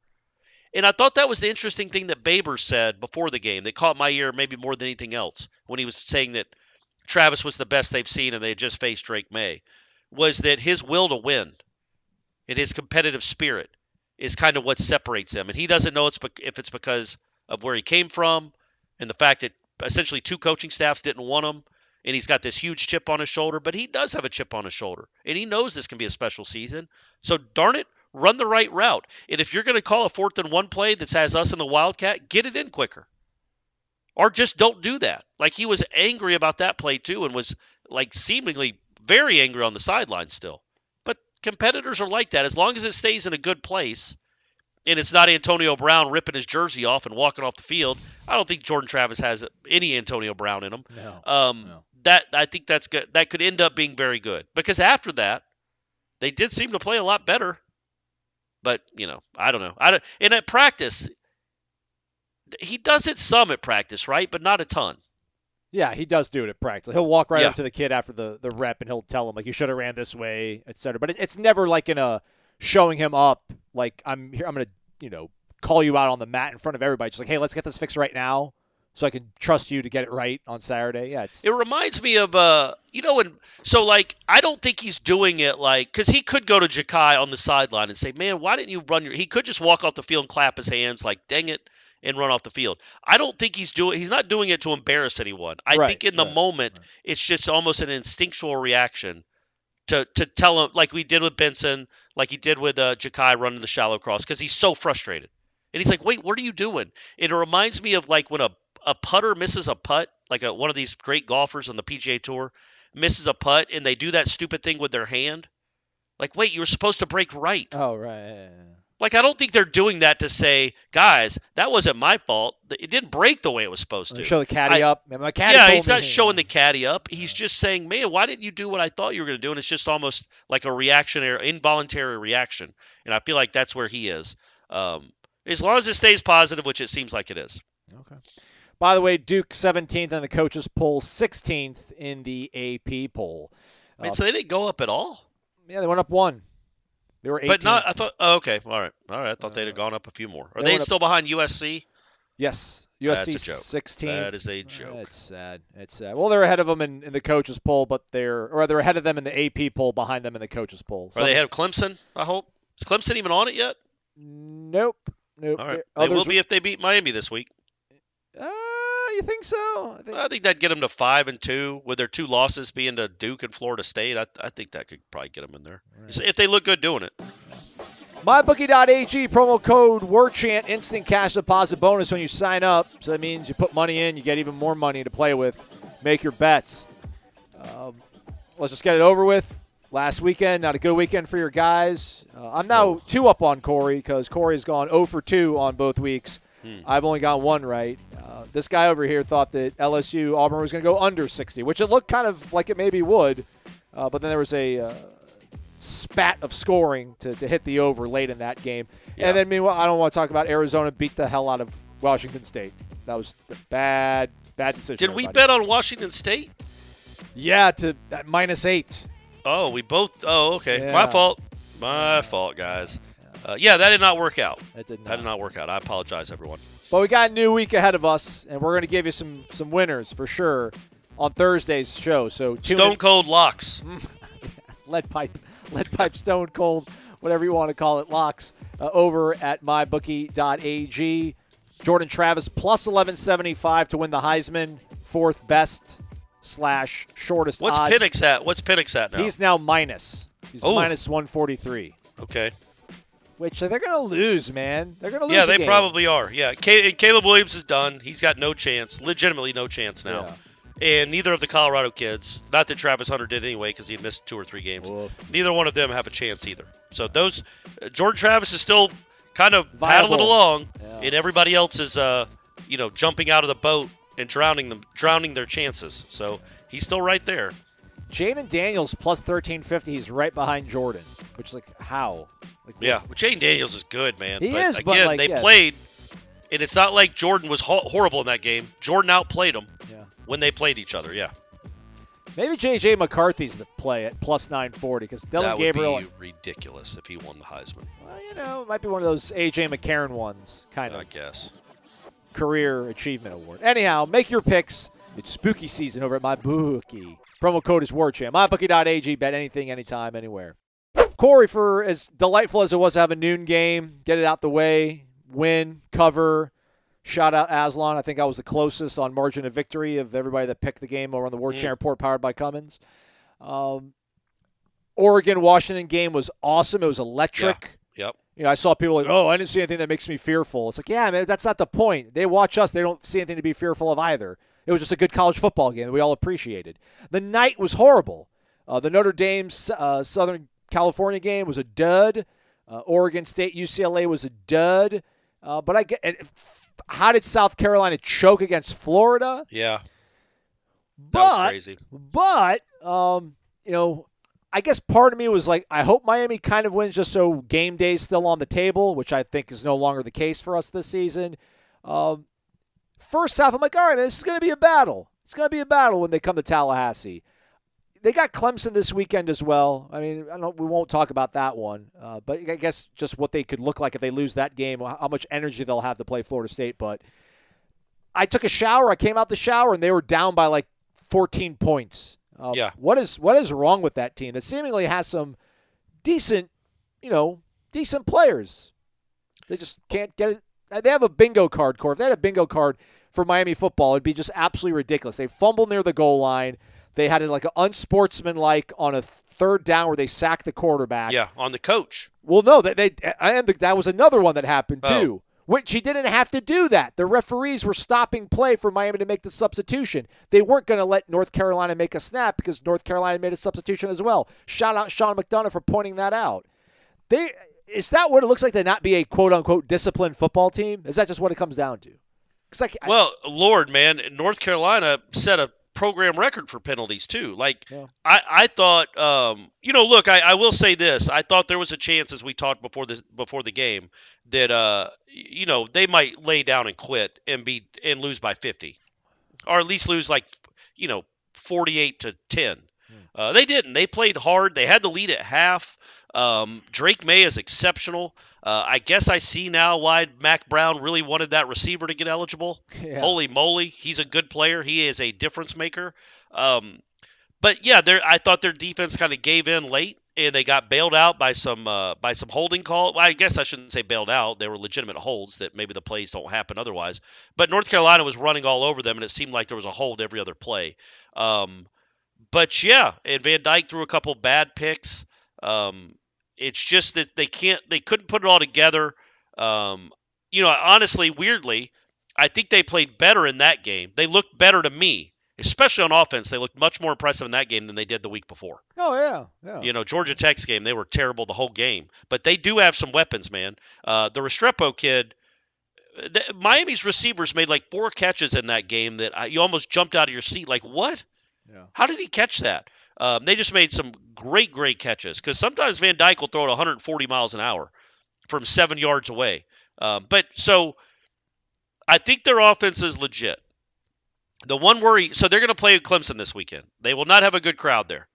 And I thought that was the interesting thing that Baber said before the game that caught my ear maybe more than anything else when he was saying that Travis was the best they've seen and they had just faced Drake Maye was that his will to win and his competitive spirit is kind of what separates him. And he doesn't know it's if it's because of where he came from and the fact that essentially two coaching staffs didn't want him and he's got this huge chip on his shoulder, but he does have a chip on his shoulder. And he knows this can be a special season. So darn it, run the right route. And if you're going to call a fourth and one play that has us in the Wildcat, get it in quicker. Or just don't do that. Like he was angry about that play too and was like seemingly very angry on the sideline still. But competitors are like that. As long as it stays in a good place and it's not Antonio Brown ripping his jersey off and walking off the field, I don't think Jordan Travis has any Antonio Brown in him. No. Um, No. That I think that's good. That could end up being very good because after that, they did seem to play a lot better. But you know, I don't know. I don't. And at practice, he does it some at practice, right? But not a ton. Yeah, he does do it at practice. He'll walk right Yeah. up to the kid after the, the rep and he'll tell him like you should have ran this way, etc. But it, it's never like in a showing him up like I'm here. I'm gonna you know call you out on the mat in front of everybody. Just like hey, let's get this fixed right now. so I can trust you to get it right on Saturday. Yeah, it's It reminds me of uh, you know, and so like I don't think he's doing it like because he could go to Ja'Khi on the sideline and say, "Man, why didn't you run your?" He could just walk off the field and clap his hands like, "Dang it." And run off the field. I don't think he's doing. He's not doing it to embarrass anyone. I Right, think in the right, moment, it's just almost an instinctual reaction to to tell him, like we did with Benson, like he did with uh, Ja'Khi running the shallow cross, because he's so frustrated. And he's like, "Wait, what are you doing?" And it reminds me of like when a a putter misses a putt, like a, one of these great golfers on the PGA Tour misses a putt, and they do that stupid thing with their hand. Like, wait, you were supposed to break right. oh right. Like, I don't think they're doing that to say, guys, that wasn't my fault. It didn't break the way it was supposed to. Show the caddy I- up. My caddy yeah, he's not showing the caddy up. He's just saying, man, why didn't you do what I thought you were going to do? And it's just almost like a reactionary, involuntary reaction. And I feel like that's where he is. Um, as long as it stays positive, which it seems like it is. Okay. By the way, Duke 17th in the coaches poll, 16th in the AP poll. I mean, Uh, so they didn't go up at all. Yeah, they went up one. They were 18th. But not, I thought, oh, okay, all right. All right. I thought they'd have gone up a few more. Are they they went up- still behind USC? Yes, That's USC a joke. 16. That is a joke. It's sad. It's sad. Well, they're ahead of them in, in the coaches poll, but they're or they're ahead of them in the AP poll, behind them in the coaches poll. Are they ahead of Clemson? I hope. Is Clemson even on it yet? Nope. Nope. All right. There- They will be if they beat Miami this week. Uh, you think so? I think, I think that'd get them to five and two, with their two losses being to Duke and Florida State. I, I think that could probably get them in there So if they look good doing it. MyBookie.ag promo code WarChant instant cash deposit bonus when you sign up. So that means you put money in, you get even more money to play with. Make your bets. Um, let's just get it over with. Last weekend, not a good weekend for your guys. Uh, I'm now two up on Corey because Corey's gone 0 for 2 on both weeks. I've only got one right. Uh, this guy over here thought that LSU Auburn was going to go under 60, which it looked kind of like it maybe would. Uh, but then there was a uh, spat of scoring to, to hit the over late in that game. Yeah. And then, meanwhile, I don't want to talk about Arizona beat the hell out of Washington State. That was the bad, bad decision. Did we bet on Washington State? Yeah, to minus eight. Oh, we both. Oh, okay. Yeah. My fault. My fault, guys. Uh, yeah, that did not work out. That did That did not. not work out. I apologize, everyone. But we got a new week ahead of us, and we're going to give you some some winners for sure on Thursday's show. So Stone in. Cold Locks. lead pipe, lead pipe, stone cold, whatever you want to call it, locks uh, over at mybookie.ag. Jordan Travis plus 1175 to win the Heisman, fourth best slash shortest What's odds. Penix at? What's Penix at now? He's now minus. He's minus 143, okay. Which they're going to lose, man. They're going to lose. Yeah, they game. probably are. Yeah, Caleb Williams is done. He's got no chance, legitimately no chance now. And neither of the Colorado kids, not that Travis Hunter did anyway, because he missed two or three games. Woof. Neither one of them have a chance either. So those, uh, Jordan Travis is still kind of Viable. paddling along, Yeah. and everybody else is, uh, you know, jumping out of the boat and drowning them, drowning their chances. So he's still right there. Jayden Daniels plus 1350. He's right behind Jordan, which is like, how? Like, Yeah, well, Jayden Daniels is good, man. He but is, but, again, like, they yeah. played, and it's not like Jordan was ho- horrible in that game. Jordan outplayed him Yeah. when they played each other. Yeah, Maybe J.J. McCarthy's the play at plus 940 because Dillon that Gabriel. would be ridiculous if he won the Heisman. Well, you know, it might be one of those A.J. McCarron ones, kind of. I guess. career achievement award. Anyhow, make your picks. It's spooky season over at MyBookie. Promo code is WarChant. MyBookie.ag. Bet anything, anytime, anywhere. Corey, for as delightful as it was to have a noon game, get it out the way, win, cover. Shout out Aslan. I think I was the closest on margin of victory of everybody that picked the game over on the Word Mm. Champ Report powered by Cummins. Um, Oregon Washington game was awesome. It was electric. Yep. You know, I saw people like, "Oh, I didn't see anything that makes me fearful." It's like, yeah, man, that's not the point. They watch us; they don't see anything to be fearful of either. It was just a good college football game that we all appreciated. The night was horrible. Uh, the Notre Dame uh, Southern California game was a dud. Uh, Oregon State UCLA was a dud. Uh, but I get, how did South Carolina choke against Florida? Yeah. But but um, you know, I guess part of me was like, I hope Miami kind of wins just so game day's still on the table, which I think is no longer the case for us this season. Um, first half, I'm like, all right, man, this is going to be a battle. It's going to be a battle when they come to Tallahassee. They got Clemson this weekend as well. I mean, I don't, we won't talk about that one, uh, but I guess just what they could look like if they lose that game, how much energy they'll have to play Florida State. But I took a shower. I came out the shower, and they were down by like 14 points. Uh, Yeah. What is what is wrong with that team that seemingly has some decent, you know, decent players? They just can't get it. Uh, They have a bingo card, Core. If they had a bingo card for Miami football, it'd be just absolutely ridiculous. They fumble near the goal line. They had it like an unsportsmanlike on a third down where they sacked the quarterback. Yeah, on the coach. Well, no, that they and that was another one that happened Oh. too. Which he didn't have to do that. The referees were stopping play for Miami to make the substitution. They weren't going to let North Carolina make a snap because North Carolina made a substitution as well. Shout out Sean McDonough for pointing that out. They is that what it looks like to not be a quote unquote disciplined football team? Is that just what it comes down to? Like I- Well, Lord, man, North Carolina set a program record for penalties too. Like Yeah. I, I thought, um, you know, look, I, I will say this: I thought there was a chance, as we talked before the before the game, that uh, you know, they might lay down and quit and be and lose by fifty, or at least lose like, you know, forty-eight to ten. Uh, they didn't. They played hard. They had the lead at half. Um, Drake Maye is exceptional. Uh, I guess I see now why Mack Brown really wanted that receiver to get eligible. Yeah. Holy moly, he's a good player. He is a difference maker. Um, but yeah, I thought their defense kind of gave in late, and they got bailed out by some uh, by some holding call. Well, I guess I shouldn't say bailed out. They were legitimate holds that maybe the plays don't happen otherwise. But North Carolina was running all over them, and it seemed like there was a hold every other play. Um, but yeah, and Van Dyke threw a couple bad picks. Um, it's just that they can't, they couldn't put it all together. Um, you know, honestly, weirdly, I think they played better in that game. They looked better to me, especially on offense. They looked much more impressive in that game than they did the week before. oh yeah, yeah. You know, Georgia Tech's game, they were terrible the whole game, but they do have some weapons, man. Uh, the Restrepo kid, the, Miami's receivers made like four catches in that game that I, you almost jumped out of your seat. Like, what? Yeah. How did he catch that? Um, they just made some great, great catches because sometimes Van Dyke will throw it 140 miles an hour from seven yards away. Um, but so I think their offense is legit. The one worry, so they're going to play Clemson this weekend. They will not have a good crowd there.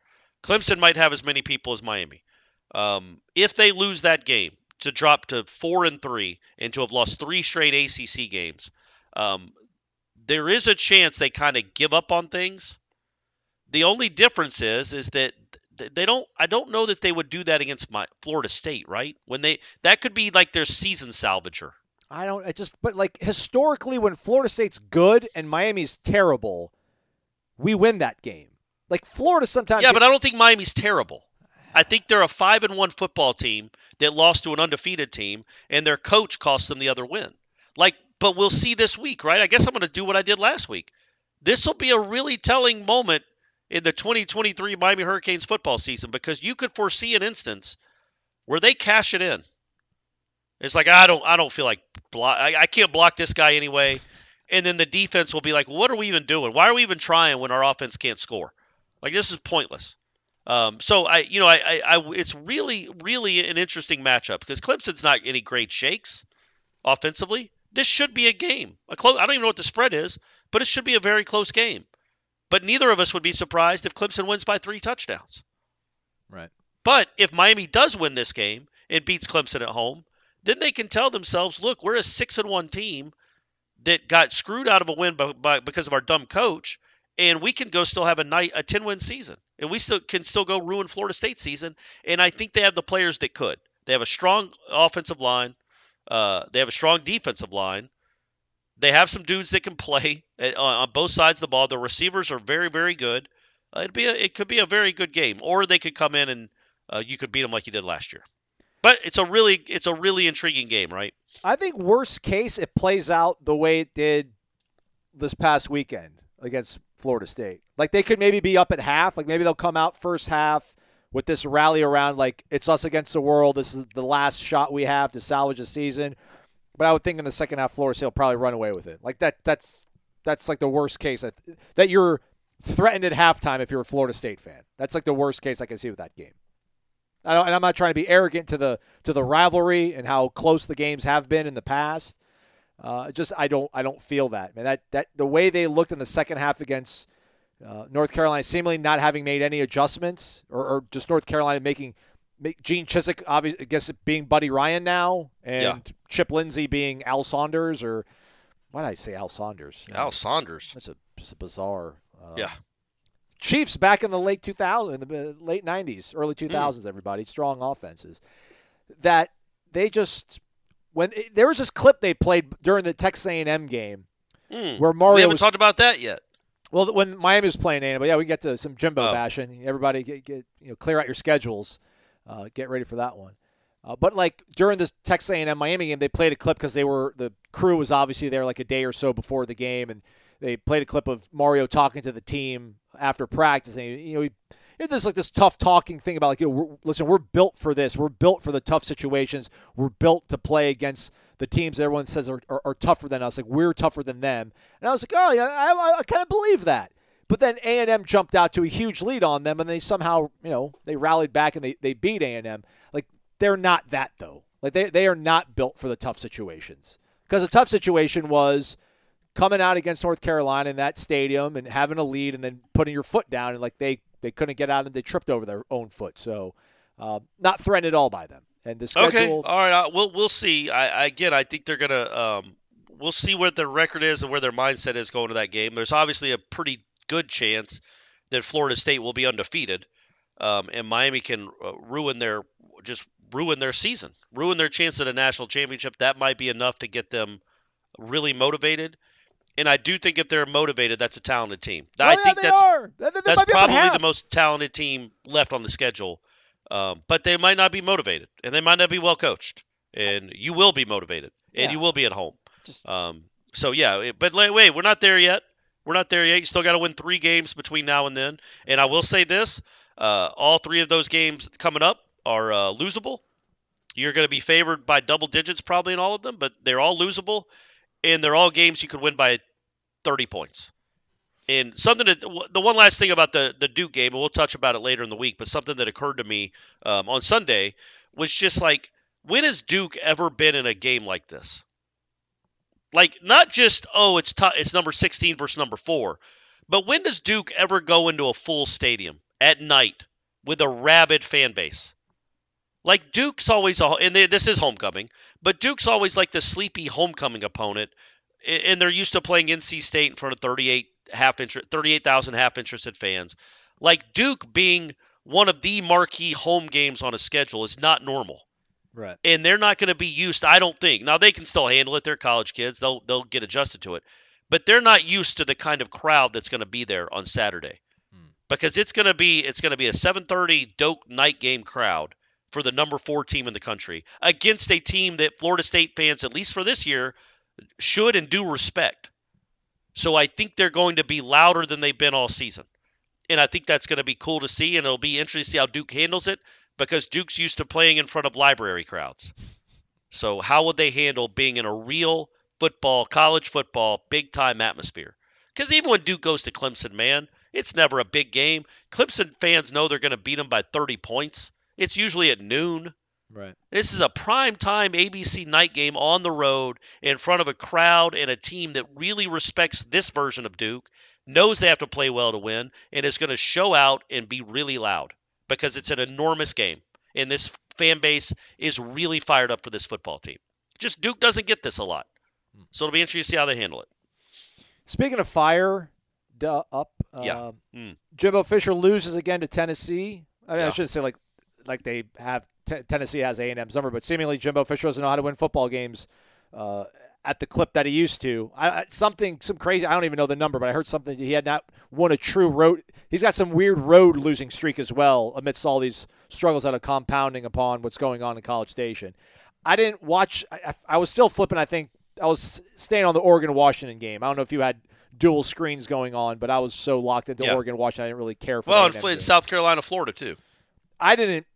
Clemson might have as many people as Miami. Um, if they lose that game to drop to four and three and to have lost three straight ACC games, um, there is a chance they kind of give up on things. The only difference is is that they don't. I don't know that they would do that against my Florida State, right? When they that could be like their season salvager. I don't. I just. But like historically, when Florida State's good and Miami's terrible, we win that game. Like Florida sometimes. Yeah, but I don't think Miami's terrible. I think they're a five and one football team that lost to an undefeated team, and their coach cost them the other win. Like, but we'll see this week, right? I guess I'm going to do what I did last week. This will be a really telling moment in the 2023 Miami Hurricanes football season because you could foresee an instance where they cash it in. It's like I don't, I don't feel like block. I, I can't block this guy anyway. And then the defense will be like, "What are we even doing? Why are we even trying when our offense can't score? Like this is pointless." Um, so I, you know, I, I, I, it's really, really an interesting matchup because Clemson's not any great shakes offensively. This should be a game. A close. I don't even know what the spread is, but it should be a very close game. But neither of us would be surprised if Clemson wins by three touchdowns. Right. But if Miami does win this game and beats Clemson at home, then they can tell themselves, "Look, we're a six and one team that got screwed out of a win by, by, because of our dumb coach, and we can go still have a night a ten win season, and we still can still go ruin Florida State season." And I think they have the players that could. They have a strong offensive line. Uh, they have a strong defensive line. They have some dudes that can play uh, on both sides of the ball. The receivers are very, very good. Uh, it'd be a, it could be a very good game, or they could come in and uh, you could beat them like you did last year. But it's a really it's a really intriguing game, right? I think worst case it plays out the way it did this past weekend against Florida State. Like they could maybe be up at half. Like maybe they'll come out first half with this rally around like it's us against the world. This is the last shot we have to salvage the season. But I would think in the second half, Florida State will probably run away with it. Like that. That's that's like the worst case that that you're threatened at halftime if you're a Florida State fan. That's like the worst case I can see with that game. I don't, and I'm not trying to be arrogant to the to the rivalry and how close the games have been in the past. Uh, just I don't I don't feel that man. That that the way they looked in the second half against uh, North Carolina, seemingly not having made any adjustments, or, or just North Carolina making Gene Chizik obviously I guess being Buddy Ryan now, and Yeah. Chip Lindsey being Al Saunders, or why did I say Al Saunders? Al Saunders. That's a, it's a bizarre. Uh, Yeah. Chiefs back in the late 2000s, the late 90s, early Hmm. 2000s. Everybody strong offenses. That they just when there was this clip they played during the Texas A&M game Mm. where Mario we haven't was talked about that yet. well, when Miami was playing A&M, but yeah, we get to some Jimbo Oh. bashing. Everybody get, get you know clear out your schedules, uh, get ready for that one. Uh, but like during this Texas A&M Miami game, they played a clip because they were the crew was obviously there like a day or so before the game, and they played a clip of Mario talking to the team after practice, and you know he. This like this tough talking thing about like, you know, we're, listen, we're built for this. We're built for the tough situations. We're built to play against the teams that everyone says are, are, are tougher than us. Like we're tougher than them. And I was like, oh yeah, I, I, I kind of believe that. But then A and M jumped out to a huge lead on them, and they somehow, you know, they rallied back and they, they beat A and M. Like they're not that though. Like they they are not built for the tough situations because the tough situation was coming out against North Carolina in that stadium and having a lead and then putting your foot down and like they they couldn't get out and they tripped over their own foot. So uh, not threatened at all by them. And the schedule. Okay, all right. We'll we'll see. I, I again, I think they're gonna. Um, we'll see what their record is and where their mindset is going to that game. There's obviously a pretty good chance that Florida State will be undefeated, um, and Miami can uh, ruin their just ruin their season, ruin their chance at a national championship. That might be enough to get them really motivated. And I do think if they're motivated, that's a talented team. Oh, I yeah, think that's are. That's might be up at probably the most talented team left on the schedule. Um, but they might not be motivated, and they might not be well coached. And you will be motivated, and Yeah. you will be at home. Just- Um, so yeah, but wait, we're not there yet. We're not there yet. You still got to win three games between now and then. And I will say this: uh, all three of those games coming up are uh, losable. You're going to be favored by double digits probably in all of them, but they're all losable, and they're all games you could win by 30 points. And something that the one last thing about the the Duke game, and we'll touch about it later in the week, but something that occurred to me um, on Sunday was just like, when has Duke ever been in a game like this? Like not just oh, it's t- it's number 16 versus number four, but when does Duke ever go into a full stadium at night with a rabid fan base? Like Duke's always, a, and they, this is homecoming, but Duke's always like the sleepy homecoming opponent, and they're used to playing NC State in front of 38 half interest, 38,000 half interested fans. Like Duke being one of the marquee home games on a schedule is not normal Right. and they're not going to be used. I don't think. Now they can still handle it. They're college kids. They'll they'll get adjusted to it, but they're not used to the kind of crowd that's going to be there on Saturday, hmm. because it's going to be it's going to be a 7:30 Doak night game crowd for the number four team in the country against a team that Florida State fans, at least for this year, should and do respect. So I think they're going to be louder than they've been all season. And I think that's going to be cool to see, and it'll be interesting to see how Duke handles it because Duke's used to playing in front of library crowds. So how would they handle being in a real football, college football, big time atmosphere? Because even when Duke goes to Clemson, man, it's never a big game. Clemson fans know they're going to beat them by 30 points. It's usually at noon. Right. This is a prime time ABC night game on the road in front of a crowd and a team that really respects this version of Duke, knows they have to play well to win, and is going to show out and be really loud because it's an enormous game. And this fan base is really fired up for this football team. Just Duke doesn't get this a lot. So it'll be interesting to see how they handle it. Speaking of fire, duh, up. Yeah. Um, Mm. Jimbo Fisher loses again to Tennessee. I mean, I shouldn't say like like they have T- Tennessee has A and M's number, but seemingly Jimbo Fisher doesn't know how to win football games uh, at the clip that he used to. I, something some crazy. I don't even know the number, but I heard something he had not won a true road. He's got some weird road losing streak as well amidst all these struggles that are compounding upon what's going on in College Station. I didn't watch. I, I, was still flipping. I think I was staying on the Oregon Washington game. I don't know if you had dual screens going on, but I was so locked into Yeah. Oregon Washington, I didn't really care for. Well, in, A&M. South Carolina, Florida, too. I didn't.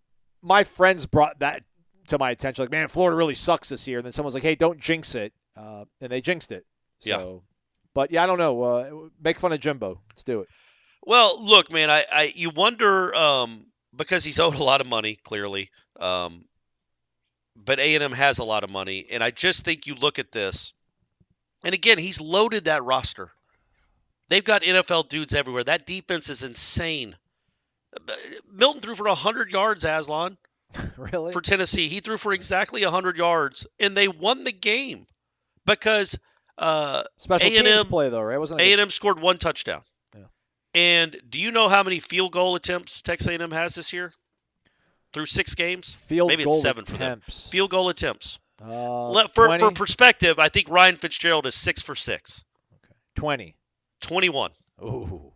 My friends brought that to my attention. Like, man, Florida really sucks this year. And then someone's like, hey, don't jinx it, uh, and they jinxed it. Yeah. So, but yeah, I don't know. Uh, make fun of Jimbo. Let's do it. Well, look, man, I, I you wonder um, because he's owed a lot of money, clearly. Um, but A and M has a lot of money, and I just think you look at this, and again, he's loaded that roster. They've got NFL dudes everywhere. That defense is insane. Uh, Milton threw for hundred yards, Aslan really? for Tennessee. He threw for exactly 100 yards, and they won the game because Uh, Special A&M play though, right? Wasn't? A and M scored one touchdown. Yeah. And do you know how many field goal attempts Texas A&M has this year? Through six games, field maybe goal it's seven for them. attempts. Field goal attempts. Uh, for, 20? for perspective, I think Ryan Fitzgerald is six for six. 20. 21. Ooh.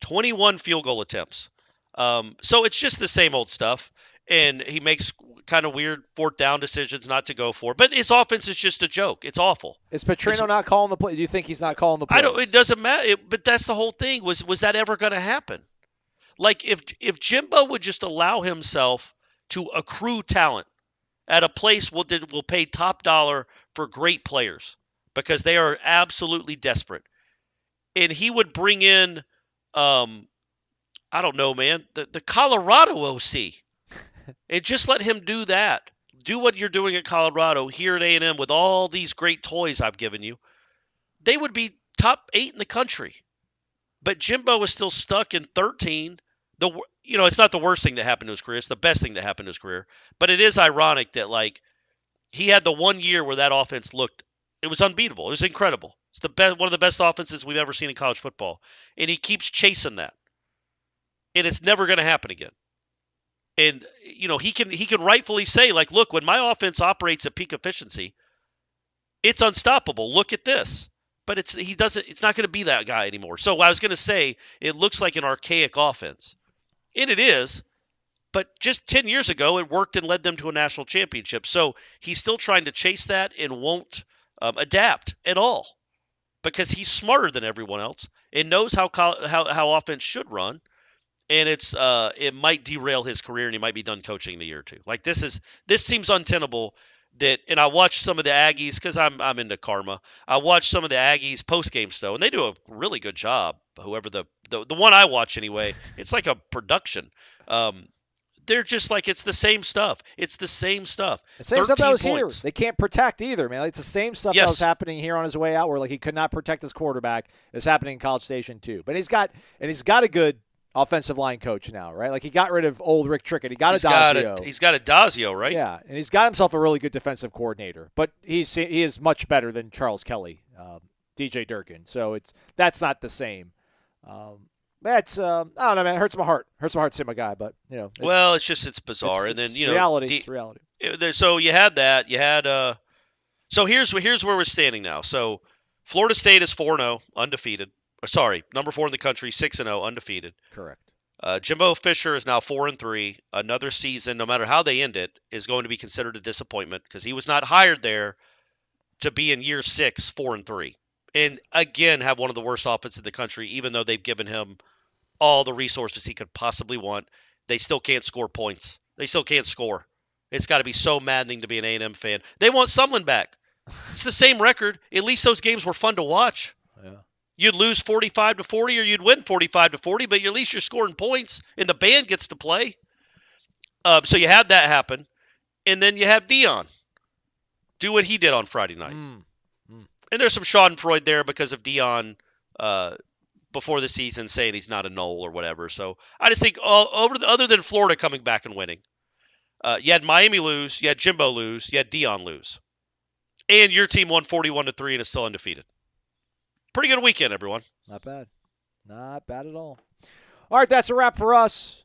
21 field goal attempts. Um, so it's just the same old stuff. And he makes kind of weird fourth down decisions not to go for. But his offense is just a joke. It's awful. Is Petrino not calling the play? Do you think he's not calling the play? I don't. It doesn't matter. It, but that's the whole thing. Was was that ever going to happen? Like if if Jimbo would just allow himself to accrue talent at a place will, that will pay top dollar for great players because they are absolutely desperate, and he would bring in, um, I don't know, man, the the Colorado OC, and just let him do that. Do what you're doing at Colorado here at A&M with all these great toys I've given you they would be top eight in the country. But Jimbo is still stuck in 13. The you know it's not the worst thing that happened to his career; it's the best thing that happened to his career. But it is ironic that like he had the one year where that offense looked it was unbeatable. It was incredible. It's the best one of the best offenses we've ever seen in college football, and he keeps chasing that, and it's never going to happen again. And you know he can he can rightfully say like, look, when my offense operates at peak efficiency, it's unstoppable. Look at this but it's he doesn't it's not going to be that guy anymore. So I was going to say it looks like an archaic offense. And it is, but just 10 years ago it worked and led them to a national championship. So he's still trying to chase that and won't um, adapt at all because he's smarter than everyone else and knows how how how offense should run. And it's uh it might derail his career and he might be done coaching in a year or two. Like this is this seems untenable that and I watched some of the Aggies because I'm I'm into karma. I watched some of the Aggies post game though, and they do a really good job. Whoever the, the the one I watch anyway, it's like a production. Um, they're just like it's the same stuff. It's the same stuff. The same stuff that 13 was here. They can't protect either, man. It's the same stuff that was happening here on his way out, where like he could not protect his quarterback. Is happening in College Station too. But he's got and he's got a good offensive line coach now, right? Like he got rid of old Rick Trickett. He got He's a got Dazio. a he's got Addazio, right? Yeah, and he's got himself a really good defensive coordinator, but he's he is much better than Charles Kelly, um, DJ Durkin. So it's that's not the same. Um, that's um, I don't know, man. It hurts my heart. Hurts my heart to see my guy, but you know. it's- Well, it's just it's bizarre, it's- and then you know reality. the- it's reality. it- so you had that. You had uh. So here's here's where we're standing now. So Florida State is four zero, undefeated. Or sorry, number four in the country, six and zero, undefeated. Correct. Uh, Jimbo Fisher is now four and three. Another season, no matter how they end it, is going to be considered a disappointment because he was not hired there to be in year six, four and three, and again have one of the worst offenses in the country. Even though they've given him all the resources he could possibly want, they still can't score points. They still can't score. It's got to be so maddening to be an A&M fan. They want Sumlin back. It's the same record. At least those games were fun to watch. You'd lose 45 to 40 or you'd win 45 to 40, but at least you're scoring points and the band gets to play. Uh, so you had that happen. And then you have Deion do what he did on Friday night. Mm. And there's some Schadenfreude there because of Deion uh, before the season saying he's not a null or whatever. So I just think all, over the, other than Florida coming back and winning, uh, you had Miami lose, you had Jimbo lose, you had Deion lose, and your team won 41 to three and is still undefeated. Pretty good weekend, everyone. Not bad. Not bad at all. All right, that's a wrap for us.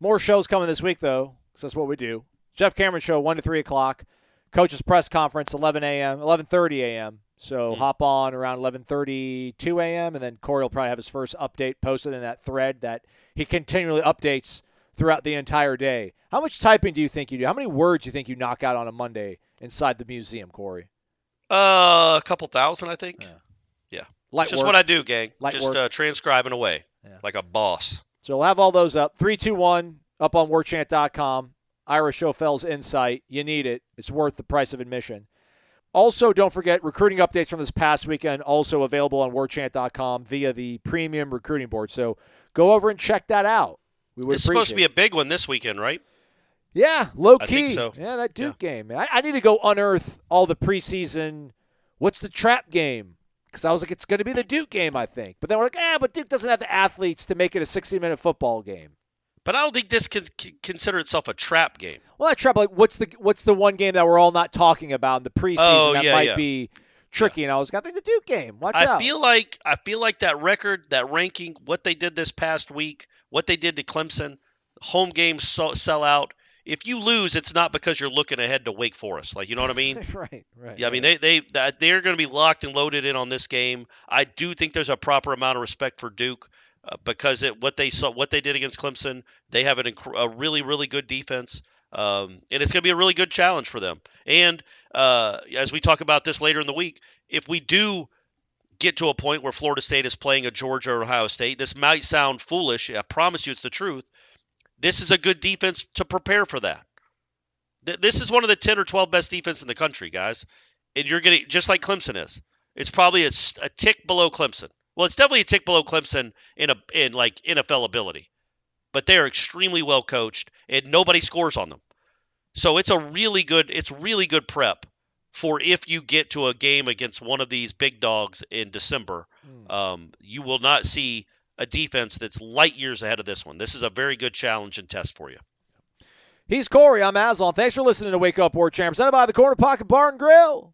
More shows coming this week, though, because that's what we do. Jeff Cameron Show, 1 to 3 o'clock. Coach's press conference, 11 a.m., 11.30 a.m. So Mhm. hop on around 11.32 a.m., and then Corey will probably have his first update posted in that thread that he continually updates throughout the entire day. How much typing do you think you do? How many words do you think you knock out on a Monday inside the museum, Corey? Uh, a couple thousand, I think. Yeah. Yeah. Light just work. what I do, gang. Light just work. uh, transcribing away Yeah. like a boss. So we'll have all those up. 321 up on warchant.com. Ira Schoffel's insight. You need it. It's worth the price of admission. Also, don't forget recruiting updates from this past weekend, also available on warchant.com via the premium recruiting board. So go over and check that out. We would It's supposed to be a big one this weekend, right? Yeah, low I key. think so. Yeah, that Duke game. I, I need to go unearth all the preseason. What's the trap game? Because I was like, it's going to be the Duke game, I think. But then we're like, ah, but Duke doesn't have the athletes to make it a 60 minute football game. But I don't think this can consider itself a trap game. Well, that trap. Like, what's the what's the one game that we're all not talking about in the preseason Oh, that yeah, might yeah. be tricky, and I was think the Duke game. Watch I out. feel like I feel like that record, that ranking, what they did this past week, what they did to Clemson, home games sell out. If you lose, it's not because you're looking ahead to Wake Forest. Like you know what I mean? right, right. Yeah, I mean they they that- they're going to be locked and loaded in on this game. I do think there's a proper amount of respect for Duke uh, because it what they saw what they did against Clemson. They have an a really really good defense. Um, and it's going to be a really good challenge for them. And uh, as we talk about this later in the week, if we do get to a point where Florida State is playing a Georgia or Ohio State, this might sound foolish. I promise you it's the truth. This is a good defense to prepare for that. This is one of the 10 or 12 best defense in the country, guys. And you're getting just like Clemson is. It's probably a tick below Clemson. Well, it's definitely a tick below Clemson in a in like NFL ability. But they're extremely well coached and nobody scores on them. So it's a really good it's really good prep for if you get to a game against one of these big dogs in December. Um, you will not see a defense that's light years ahead of this one. This is a very good challenge and test for you. He's Corey. I'm Aslan. Thanks for listening to Wake Up War Chant, presented by the Corner Pocket Bar and Grill.